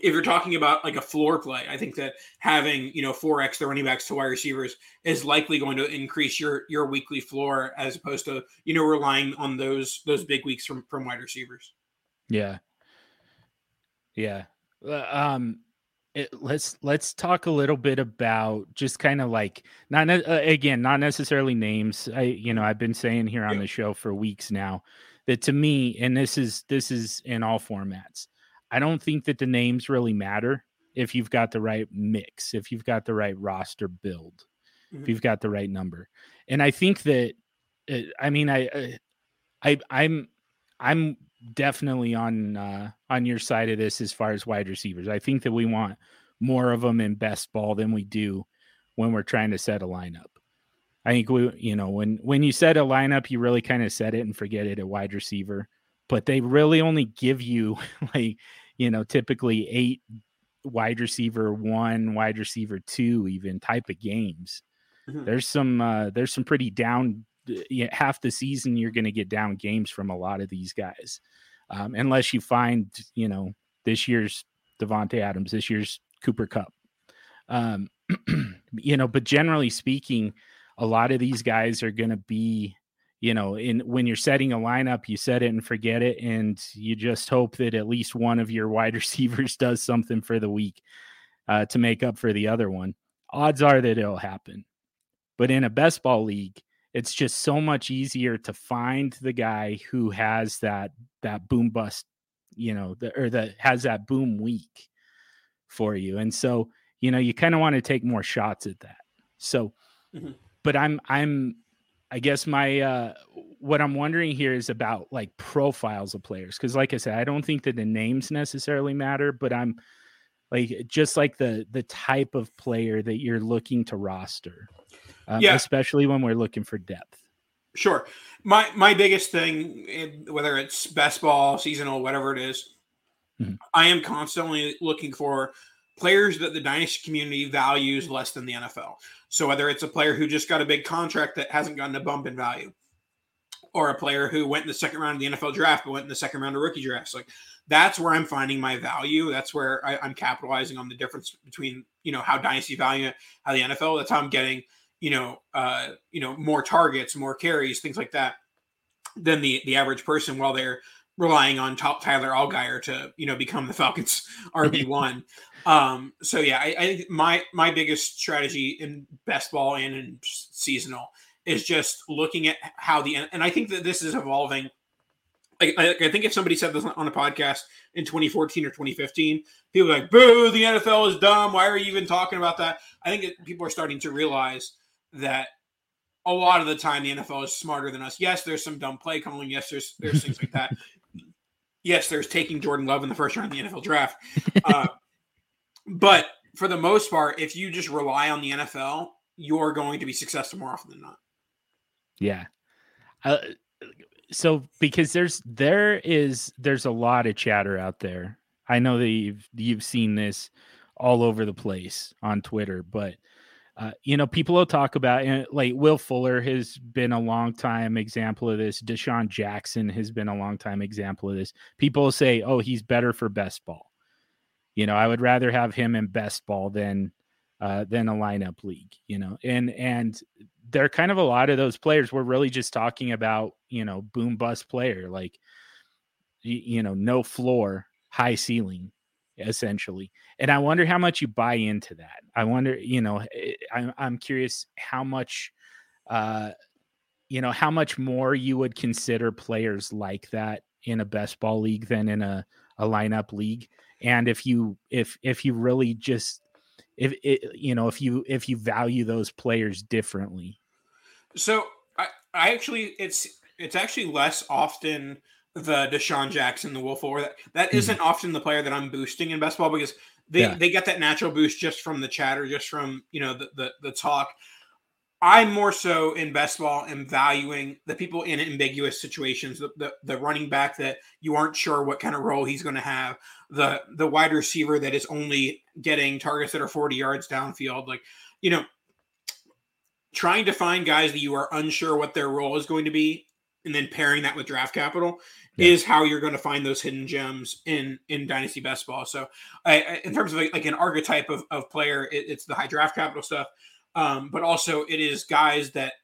if you're talking about like a floor play, I think that having you know four extra running backs to wide receivers is likely going to increase your your weekly floor as opposed to you know relying on those those big weeks from from wide receivers. Yeah, yeah. Uh, um, it, let's let's talk a little bit about just kind of like not uh, again not necessarily names. I you know I've been saying here on yeah. the show for weeks now that to me, and this is this is in all formats I don't think that the names really matter if you've got the right mix, if you've got the right roster build, mm-hmm. if you've got the right number. And I think that uh, I mean I uh, I I'm I'm definitely on uh on your side of this as far as wide receivers. I think that we want more of them in best ball than we do when we're trying to set a lineup. I think we, you know, when when you set a lineup, you really kind of set it and forget it at wide receiver. But they really only give you [laughs] like you know, typically eight wide receiver one, wide receiver two, even type of games. Mm-hmm. There's some uh, there's some pretty down half the season you're going to get down games from a lot of these guys, um, unless you find you know this year's Davante Adams, this year's Cooper Kupp. Um, [clears throat] you know, but generally speaking, a lot of these guys are going to be you know, in when you're setting a lineup, you set it and forget it, and you just hope that at least one of your [laughs] wide receivers does something for the week uh, to make up for the other one. Odds are that it'll happen, but in a best ball league, it's just so much easier to find the guy who has that that boom bust, you know, the, or that has that boom week for you, and so you know you kind of want to take more shots at that. So, mm-hmm. but I'm I'm I guess my uh, what I'm wondering here is about like profiles of players because, like I said, I don't think that the names necessarily matter, but I'm like just like the the type of player that you're looking to roster, um, yeah. especially when we're looking for depth. Sure, my my biggest thing, whether it's best ball, seasonal, whatever it is, mm-hmm. I am constantly looking for players that the dynasty community values less than the NFL. So whether it's a player who just got a big contract that hasn't gotten a bump in value, or a player who went in the second round of the NFL draft but went in the second round of rookie drafts, like that's where I'm finding my value. That's where I, am capitalizing on the difference between you know how dynasty value, it, how the NFL. That's how I'm getting you know uh, you know more targets, more carries, things like that than the the average person while they're relying on top Tyler Allgeier to you know become the Falcons [laughs] RB one. Um, so yeah, I, I think my my biggest strategy in best ball and in seasonal is just looking at how the and I think that this is evolving. I, I, I think if somebody said this on a podcast in 2014 or 2015, people like, "Boo! The NFL is dumb. Why are you even talking about that?" I think people are starting to realize that a lot of the time the NFL is smarter than us. Yes, there's some dumb play calling. Yes, there's there's things like that. [laughs] Yes, there's taking Jordan Love in the first round of the NFL draft. Uh, [laughs] but for the most part, if you just rely on the NFL, you're going to be successful more often than not. Yeah. Uh, so because there's there is there's a lot of chatter out there. I know that you've you've seen this all over the place on Twitter, but uh, you know, people will talk about like Will Fuller has been a long time example of this. DeSean Jackson has been a long time example of this. People say, "Oh, he's better for best ball." You know, I would rather have him in best ball than uh, than a lineup league. You know, and and there are kind of a lot of those players. We're really just talking about you know boom bust player like you know no floor, high ceiling, essentially. And I wonder how much you buy into that. I wonder, you know, eh, I'm I'm curious how much. Uh, you know how much more you would consider players like that in a best ball league than in a, a lineup league and if you if if you really just if it you know if you if you value those players differently so i i actually it's it's actually less often the DeSean Jackson, the Will Fuller that that mm-hmm. isn't often the player that I'm boosting in best ball because they, yeah. they get that natural boost just from the chatter, just from you know the the, the talk. I'm more so in best ball and valuing the people in ambiguous situations, the, the, the running back that you aren't sure what kind of role he's going to have, the the wide receiver that is only getting targets that are 40 yards downfield. Like, you know, trying to find guys that you are unsure what their role is going to be and then pairing that with draft capital yeah. is how you're going to find those hidden gems in in dynasty best ball. So, I, I, in terms of like, like, an archetype of, of player, it, it's the high draft capital stuff, um, but also it is guys that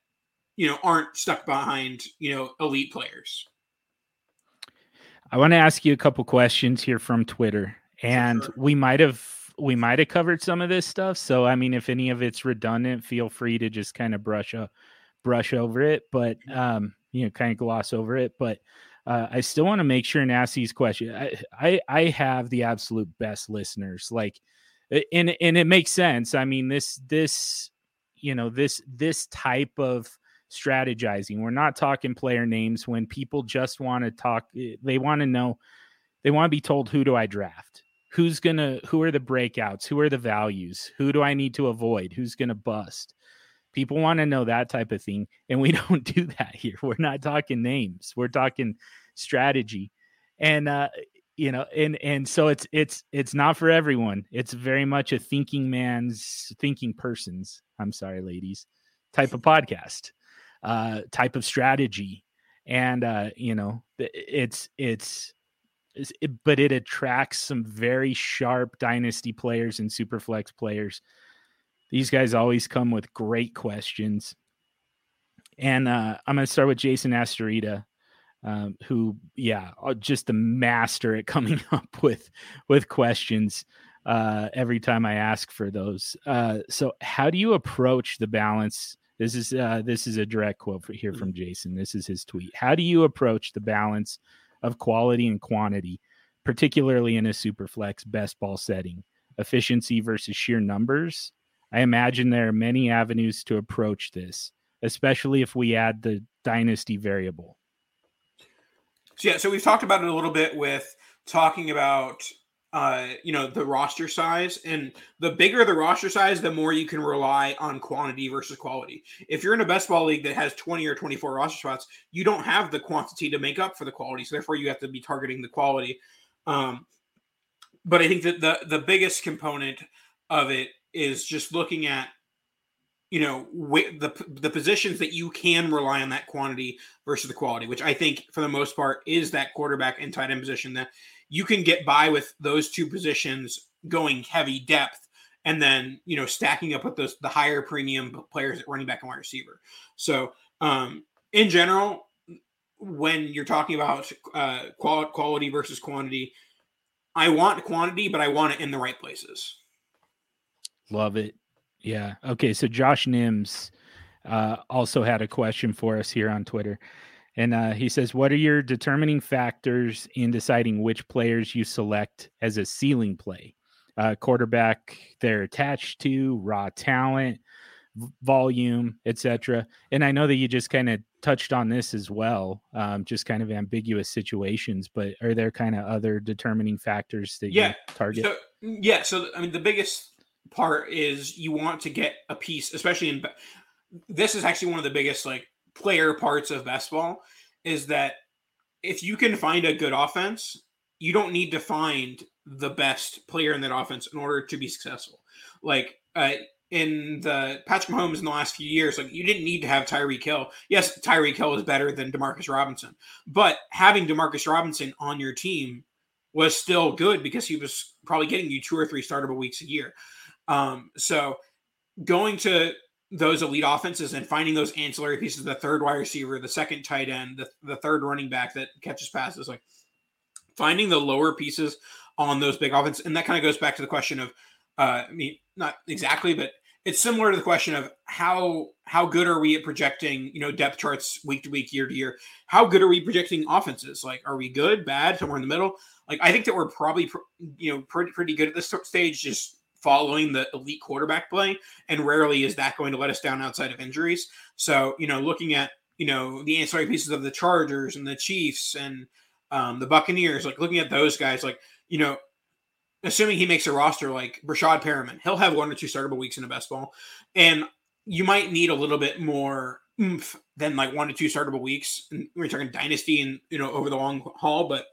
you know aren't stuck behind you know elite players. I want to ask you a couple questions here from Twitter, and sure. we might have we might have covered some of this stuff. So, I mean, if any of it's redundant, feel free to just kind of brush up brush over it. But um, you know kind of gloss over it but uh, I still want to make sure and ask these questions. I, I, I have the absolute best listeners, like, and and it makes sense. I mean, this this you know this this type of strategizing. We're not talking player names when people just want to talk. Eh, they want to know. They want to be told who do I draft? Who's gonna? Who are the breakouts? Who are the values? Who do I need to avoid? Who's gonna bust? People want to know that type of thing. And we [laughs] don't do that here. We're not talking names. We're talking strategy. And uh, you know, and and so it's it's it's not for everyone. It's very much a thinking man's thinking person's, I'm sorry, ladies, type of podcast, uh, type of strategy. And uh, you know, it's it's but it attracts some very sharp dynasty players and superflex players these guys always come with great questions. And uh, I'm going to start with Jason Astorita, um, who, yeah, uh, just a master at coming [laughs] up with with questions uh, every time I ask for those. Uh, so, how do you approach the balance? This is uh, this is a direct quote here from Jason. This is his tweet. How do you approach the balance of quality and quantity, particularly in a super flex best ball setting? Efficiency versus sheer numbers, I imagine there are many avenues to approach this, especially if we add the dynasty variable. So, yeah, so we've talked about it a little bit with talking about uh, you know, the roster size. And the bigger the roster size, the more you can rely on quantity versus quality. If you're in a best ball league that has 20 or 24 roster spots, you don't have the quantity to make up for the quality. So therefore you have to be targeting the quality. Um, but I think that the the biggest component of it is just looking at you know the the positions that you can rely on that quantity versus the quality, which I think for the most part is that quarterback and tight end position that you can get by with those two positions going heavy depth and then you know stacking up with those the higher premium players at running back and wide receiver. So um, in general, when you're talking about uh, quality versus quantity, I want quantity, but I want it in the right places. Love it. Yeah. Okay. So Josh Nims uh, also had a question for us here on Twitter. And uh, he says, What are your determining factors in deciding which players you select as a ceiling play? Uh, quarterback they're attached to, raw talent, volume, etc. And I know that you just kind of touched on this as well, um, just kind of ambiguous situations. But are there kind of other determining factors that yeah. you target? So, yeah. So I mean, the biggest part is you want to get a piece, especially in this is actually one of the biggest like player parts of best ball is that if you can find a good offense, you don't need to find the best player in that offense in order to be successful. Like uh, in the Patrick Mahomes in the last few years, like you didn't need to have Tyreek Hill. Yes, Tyreek Hill is better than Demarcus Robinson, but having Demarcus Robinson on your team was still good because he was probably getting you two or three startable weeks a year. Um, so going to those elite offenses and finding those ancillary pieces, the third wide receiver, the second tight end, the, the third running back that catches passes, like finding the lower pieces on those big offenses. And that kind of goes back to the question of, uh, I mean, not exactly, but it's similar to the question of how how good are we at projecting you know depth charts week to week year to year how good are we projecting offenses like are we good bad somewhere in the middle like i think that we're probably you know pretty pretty good at this stage just following the elite quarterback play, and rarely is that going to let us down outside of injuries. So, you know, looking at you know the ancillary pieces of the Chargers and the Chiefs and um, the Buccaneers, like looking at those guys, like you know, assuming he makes a roster like Breshad Perriman, he'll have one or two startable weeks in a best ball, and you might need a little bit more oomph than like one to two startable weeks. And we're talking dynasty and you know over the long haul, but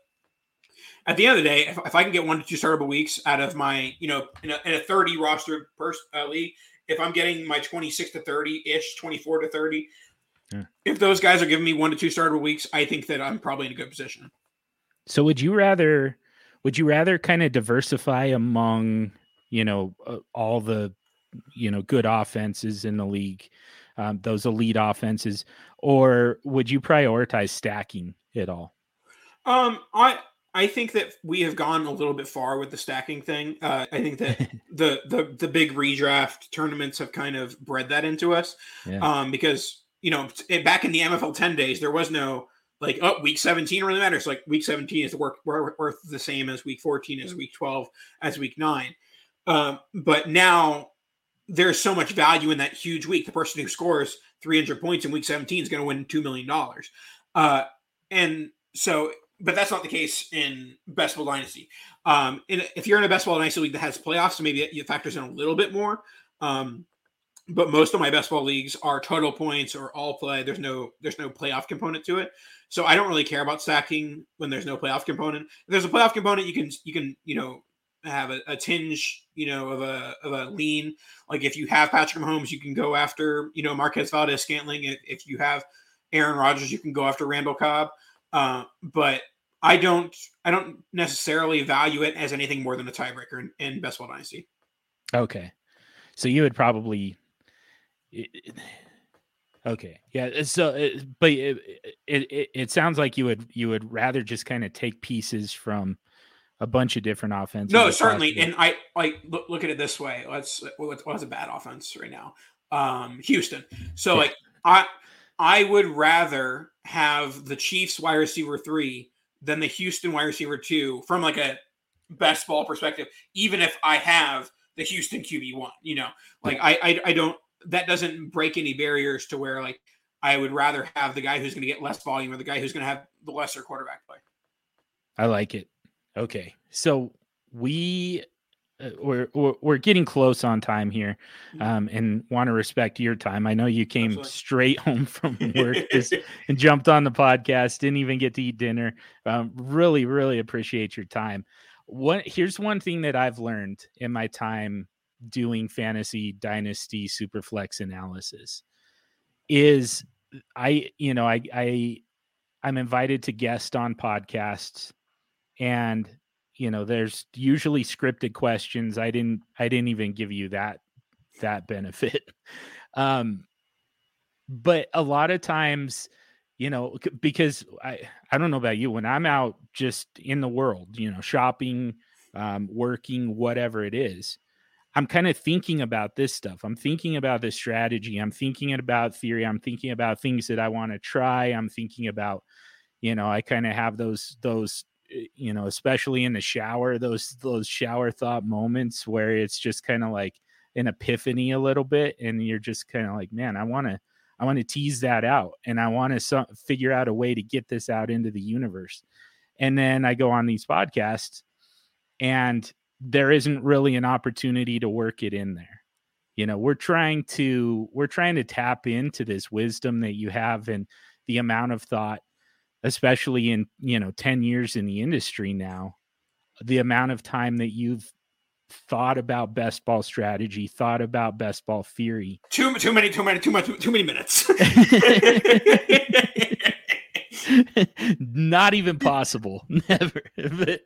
at the end of the day, if, if I can get one to two startable weeks out of my, you know, in a, in a 30 roster per uh, league, if I'm getting my 26 to 30 ish, 24 to 30, yeah. if those guys are giving me one to two startable weeks, I think that I'm probably in a good position. So would you rather would you rather kind of diversify among, you know, uh, all the you know, good offenses in the league, um, those elite offenses, or would you prioritize stacking it all? Um, I I think that we have gone a little bit far with the stacking thing. Uh, I think that [laughs] the the the big redraft tournaments have kind of bred that into us. Yeah. Um, because you know, back in the MFL 10 days, there was no like, oh, week 17 really matters. Like week 17 is the work worth the same as week 14, as week 12, as week nine. Um, but now there's so much value in that huge week. The person who scores 300 points in week 17 is going to win $2 million. Uh, and so but that's not the case in Best Ball Dynasty. Um, in, if you're in a Best Ball Dynasty league that has playoffs, maybe it factors in a little bit more. Um, but most of my best ball leagues are total points or all play. There's no there's no playoff component to it, so I don't really care about stacking when there's no playoff component. If there's a playoff component, you can you can you know have a, a, tinge you know of a of a lean. Like if you have Patrick Mahomes, you can go after you know Marquez Valdes-Scantling. If, if you have Aaron Rodgers, you can go after Randall Cobb. Uh, but I don't I don't necessarily value it as anything more than a tiebreaker in, in Best Ball Dynasty. Okay, so you would probably. Okay, yeah. So, uh, but it, it it sounds like you would you would rather just kind of take pieces from a bunch of different offenses. No, certainly, and I like look, look at it this way. Let's what's, what's a bad offense right now? Um, Houston. So yeah. like I I would rather have the Chiefs wide receiver three than the Houston wide receiver two from like a best ball perspective, even if I have the Houston QB one. You know, like I, I I don't that doesn't break any barriers to where like I would rather have the guy who's going to get less volume or the guy who's going to have the lesser quarterback play. I like it. Okay, so we we're, we're getting close on time here um, and want to respect your time. I know you came straight home [laughs] from [laughs] work and jumped on the podcast, didn't even get to eat dinner. Um, really, really appreciate your time. What here's one thing that I've learned in my time doing fantasy dynasty superflex analysis is I, you know, I, I, I'm invited to guest on podcasts and you know there's usually scripted questions i didn't i didn't even give you that that benefit. [laughs] Um but a lot of times you know because i i don't know about you when i'm out just in the world you know shopping um working whatever it is i'm kind of thinking about this stuff. I'm thinking about this strategy. I'm thinking about theory. I'm thinking about things that i want to try. I'm thinking about you know i kind of have those those Eh, you know especially in the shower those those shower thought moments where it's just kind of like an epiphany a little bit and you're just kind of like man i want to i want to tease that out and i want to so- figure out a way to get this out into the universe. And then i go on these podcasts and there isn't really an opportunity to work it in there. You know we're trying to we're trying to tap into this wisdom that you have and the amount of thought especially in you know 10 years in the industry now the amount of time that you've thought about best ball strategy thought about best ball theory. Too too many too many too much too many minutes. [laughs] Not even possible. [laughs] Never. But,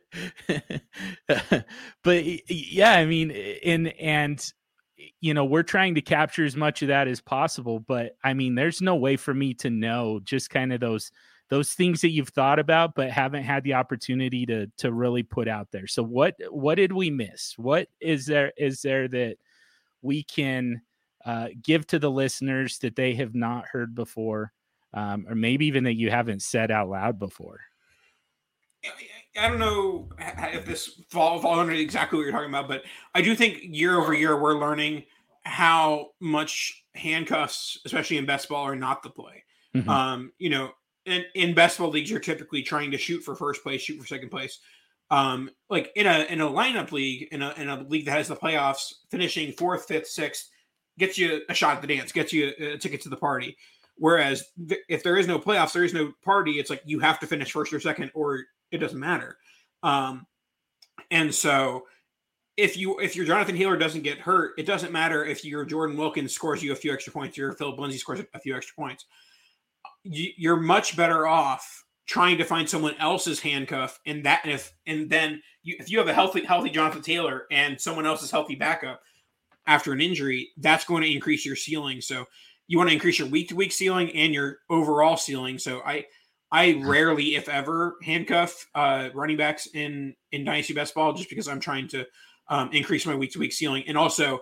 but yeah i mean and and you know we're trying to capture as much of that as possible but i mean there's no way for me to know just kind of those those things that you've thought about but haven't had the opportunity to to really put out there so what what did we miss what is there is there that we can uh, give to the listeners that they have not heard before um, or maybe even that you haven't said out loud before I don't know if this falls fall under exactly what you're talking about, but I do think year over year we're learning how much handcuffs, especially in best ball, are not the play. Mm-hmm. Um, you know, in, in best ball leagues, you're typically trying to shoot for first place, shoot for second place. Um, like in a in a lineup league, in a in a league that has the playoffs, finishing fourth, fifth, sixth gets you a shot at the dance, gets you a, ticket to the party. Whereas th- if there is no playoffs, there is no party. It's like you have to finish first or second, or it doesn't matter. Um, and so if you if your Jonathan Taylor doesn't get hurt, it doesn't matter if your Jordan Wilkins scores you a few extra points, your Phillip Lindsay scores a few extra points you're much better off trying to find someone else's handcuff and that and if and then you, if you have a healthy healthy Jonathan Taylor and someone else's healthy backup after an injury, that's going to increase your ceiling. So you want to increase your week to week ceiling and your overall ceiling. So I I rarely, if ever, handcuff uh, running backs in in dynasty best ball just because I'm trying to um, increase my week to week ceiling. And also,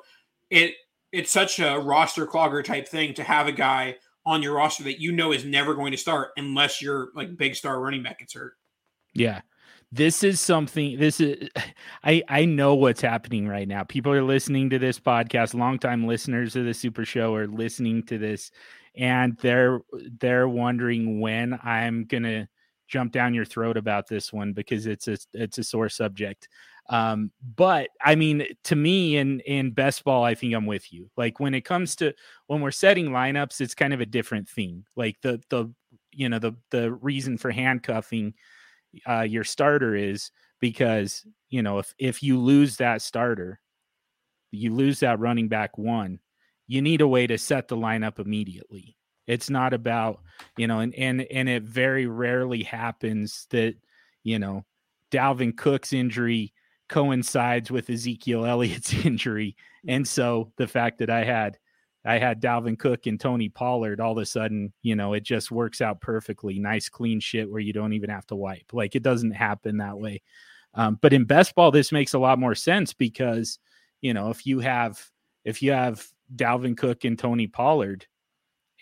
it it's such a roster clogger type thing to have a guy on your roster that you know is never going to start unless your like big star running back gets hurt. Yeah. This is something this is [laughs] I I know what's happening right now. People are listening to this podcast, longtime listeners of the Super Show are listening to this and they're they're wondering when I'm going to jump down your throat about this one because it's a it's a sore subject. Um, but I mean, to me, in in best ball, I think I'm with you. Like when it comes to when we're setting lineups, it's kind of a different thing. Like the the you know the the reason for handcuffing uh, your starter is because you know if if you lose that starter, you lose that running back one, you need a way to set the lineup immediately. It's not about you know, and and and it very rarely happens that you know Dalvin Cook's injury coincides with Ezekiel Elliott's [laughs] injury. And so the fact that I had I had Dalvin Cook and Tony Pollard all of a sudden, you know, it just works out perfectly. Nice clean shit where you don't even have to wipe. Like it doesn't happen that way. Um, but in best ball, this makes a lot more sense because, you know, if you have if you have Dalvin Cook and Tony Pollard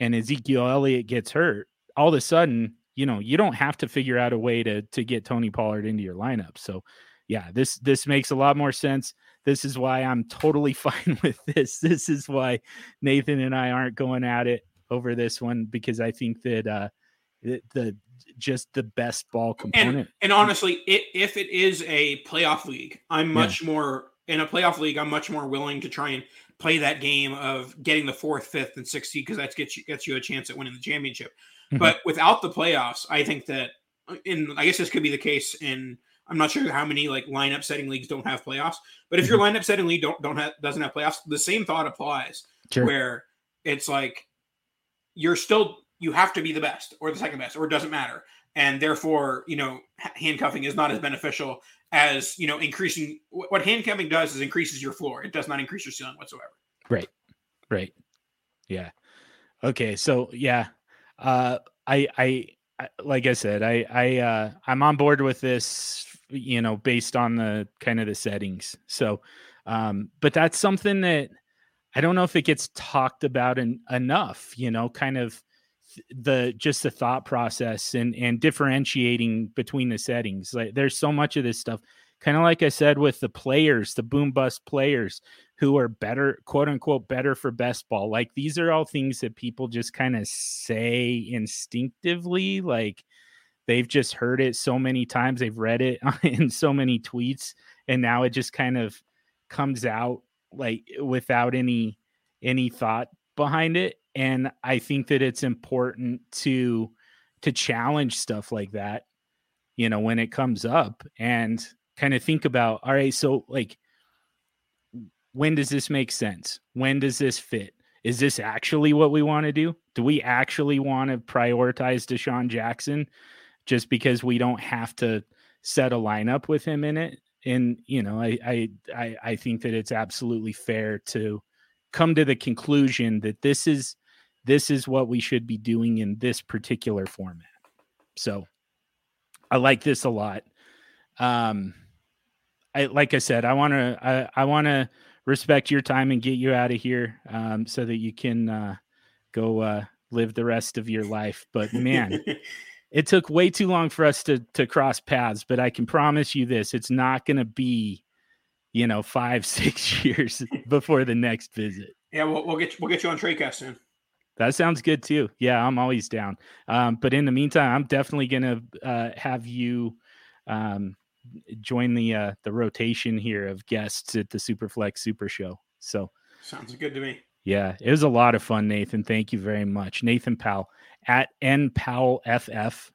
and Ezekiel Elliott gets hurt, all of a sudden, you know, you don't have to figure out a way to to get Tony Pollard into your lineup. So yeah, this this makes a lot more sense. This is why I'm totally [laughs] fine with this. This is why Nathan and I aren't going at it over this one because I think that uh the, the just the best ball component. And, and honestly, it, if it is a playoff league, I'm much yeah. more in a playoff league. I'm much more willing to try and play that game of getting the fourth, fifth, and sixth seed because that gets you gets you a chance at winning the championship. Mm-hmm. But without the playoffs, I think that, in I guess this could be the case in I'm not sure how many like lineup setting leagues don't have playoffs, but if your mm-hmm. lineup setting league don't don't have doesn't have playoffs, the same thought applies. Sure. Where it's like you're still you have to be the best or the second best or it doesn't matter, and therefore you know handcuffing is not as beneficial as you know increasing what handcuffing does is increases your floor. It does not increase your ceiling whatsoever. Right. Right. Yeah. Okay. So yeah, uh, I I like I said, I I uh, I'm on board with this you know, based on the kind of the settings. So, um, but that's something that I don't know if it gets talked about in, enough, you know, kind of the just the thought process and and differentiating between the settings. Like there's so much of this stuff. Kind of like I said with the players, the boom bust players who are better, quote unquote, better for best ball. Like these are all things that people just kind of say instinctively, like they've just heard it so many times they've read it [laughs] in so many tweets and now it just kind of comes out like without any any thought behind it and i think that it's important to to challenge stuff like that you know when it comes up and kind of think about all right so like when does this make sense? When does this fit? Is this actually what we want to do? Do we actually want to prioritize DeSean Jackson just because we don't have to set a lineup with him in it. And you know, I I I, I think that it's absolutely fair to come to the conclusion that this is this is what we should be doing in this particular format. So I like this a lot. Um I like I said, I want to I, I want to respect your time and get you out of here um so that you can uh go uh live the rest of your life. But man, [laughs] it took way too long for us to to cross paths but i can promise you this it's not going to be you know five [laughs] six years before the next visit. Yeah we'll, we'll get we'll get you on Tradecast soon. That sounds good too. Yeah i'm always down. Um, but in the meantime i'm definitely going to uh, have you um, join the uh, the rotation here of guests at the superflex super show. So sounds good to me. Yeah it was a lot of fun nathan. Thank you very much. Nathan powell at N Powell FF.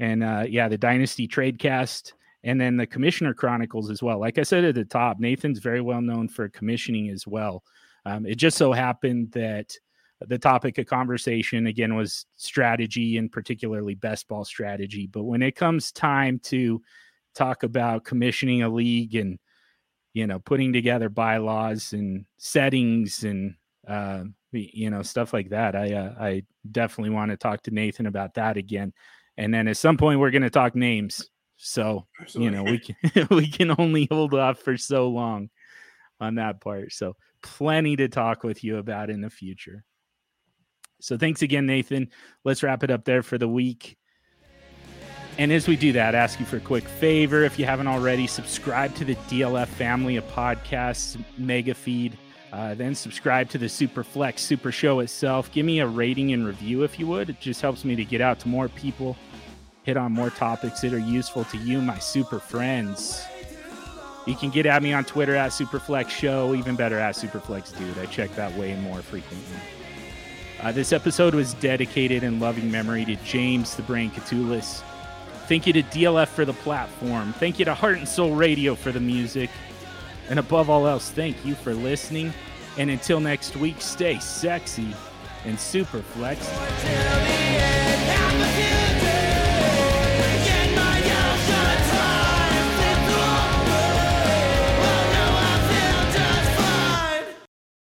And uh, yeah, the Dynasty Tradecast and then the Commissioner Chronicles as well. Like I said at the top, Nathan's very well known for commissioning as well. Um, it just so happened that the topic of conversation again was strategy and particularly best ball strategy. But when it comes time to talk about commissioning a league and you know putting together bylaws and settings and uh, you know stuff like that, I uh, I definitely want to talk to Nathan about that again. And then at some point we're going to talk names. So Absolutely. you know we can [laughs] we can only hold off for so long on that part. So plenty to talk with you about in the future. So thanks again, Nathan. Let's wrap it up there for the week. And as we do that, ask you for a quick favor. If you haven't already, subscribe to the DLF family of podcasts, mega feed. Uh, then subscribe to the Superflex Super Show itself. Give me a rating and review if you would. It just helps me to get out to more people, hit on more topics that are useful to you, my super friends. You can get at me on Twitter at Superflex Show, even better at Superflex Dude. I check that way more frequently. Uh, this episode was dedicated in loving memory to James the Brain Koutoulas. Thank you to DLF for the platform. Thank you to Heart and Soul Radio for the music. And above all else, thank you for listening. And until next week, stay sexy and super flexible.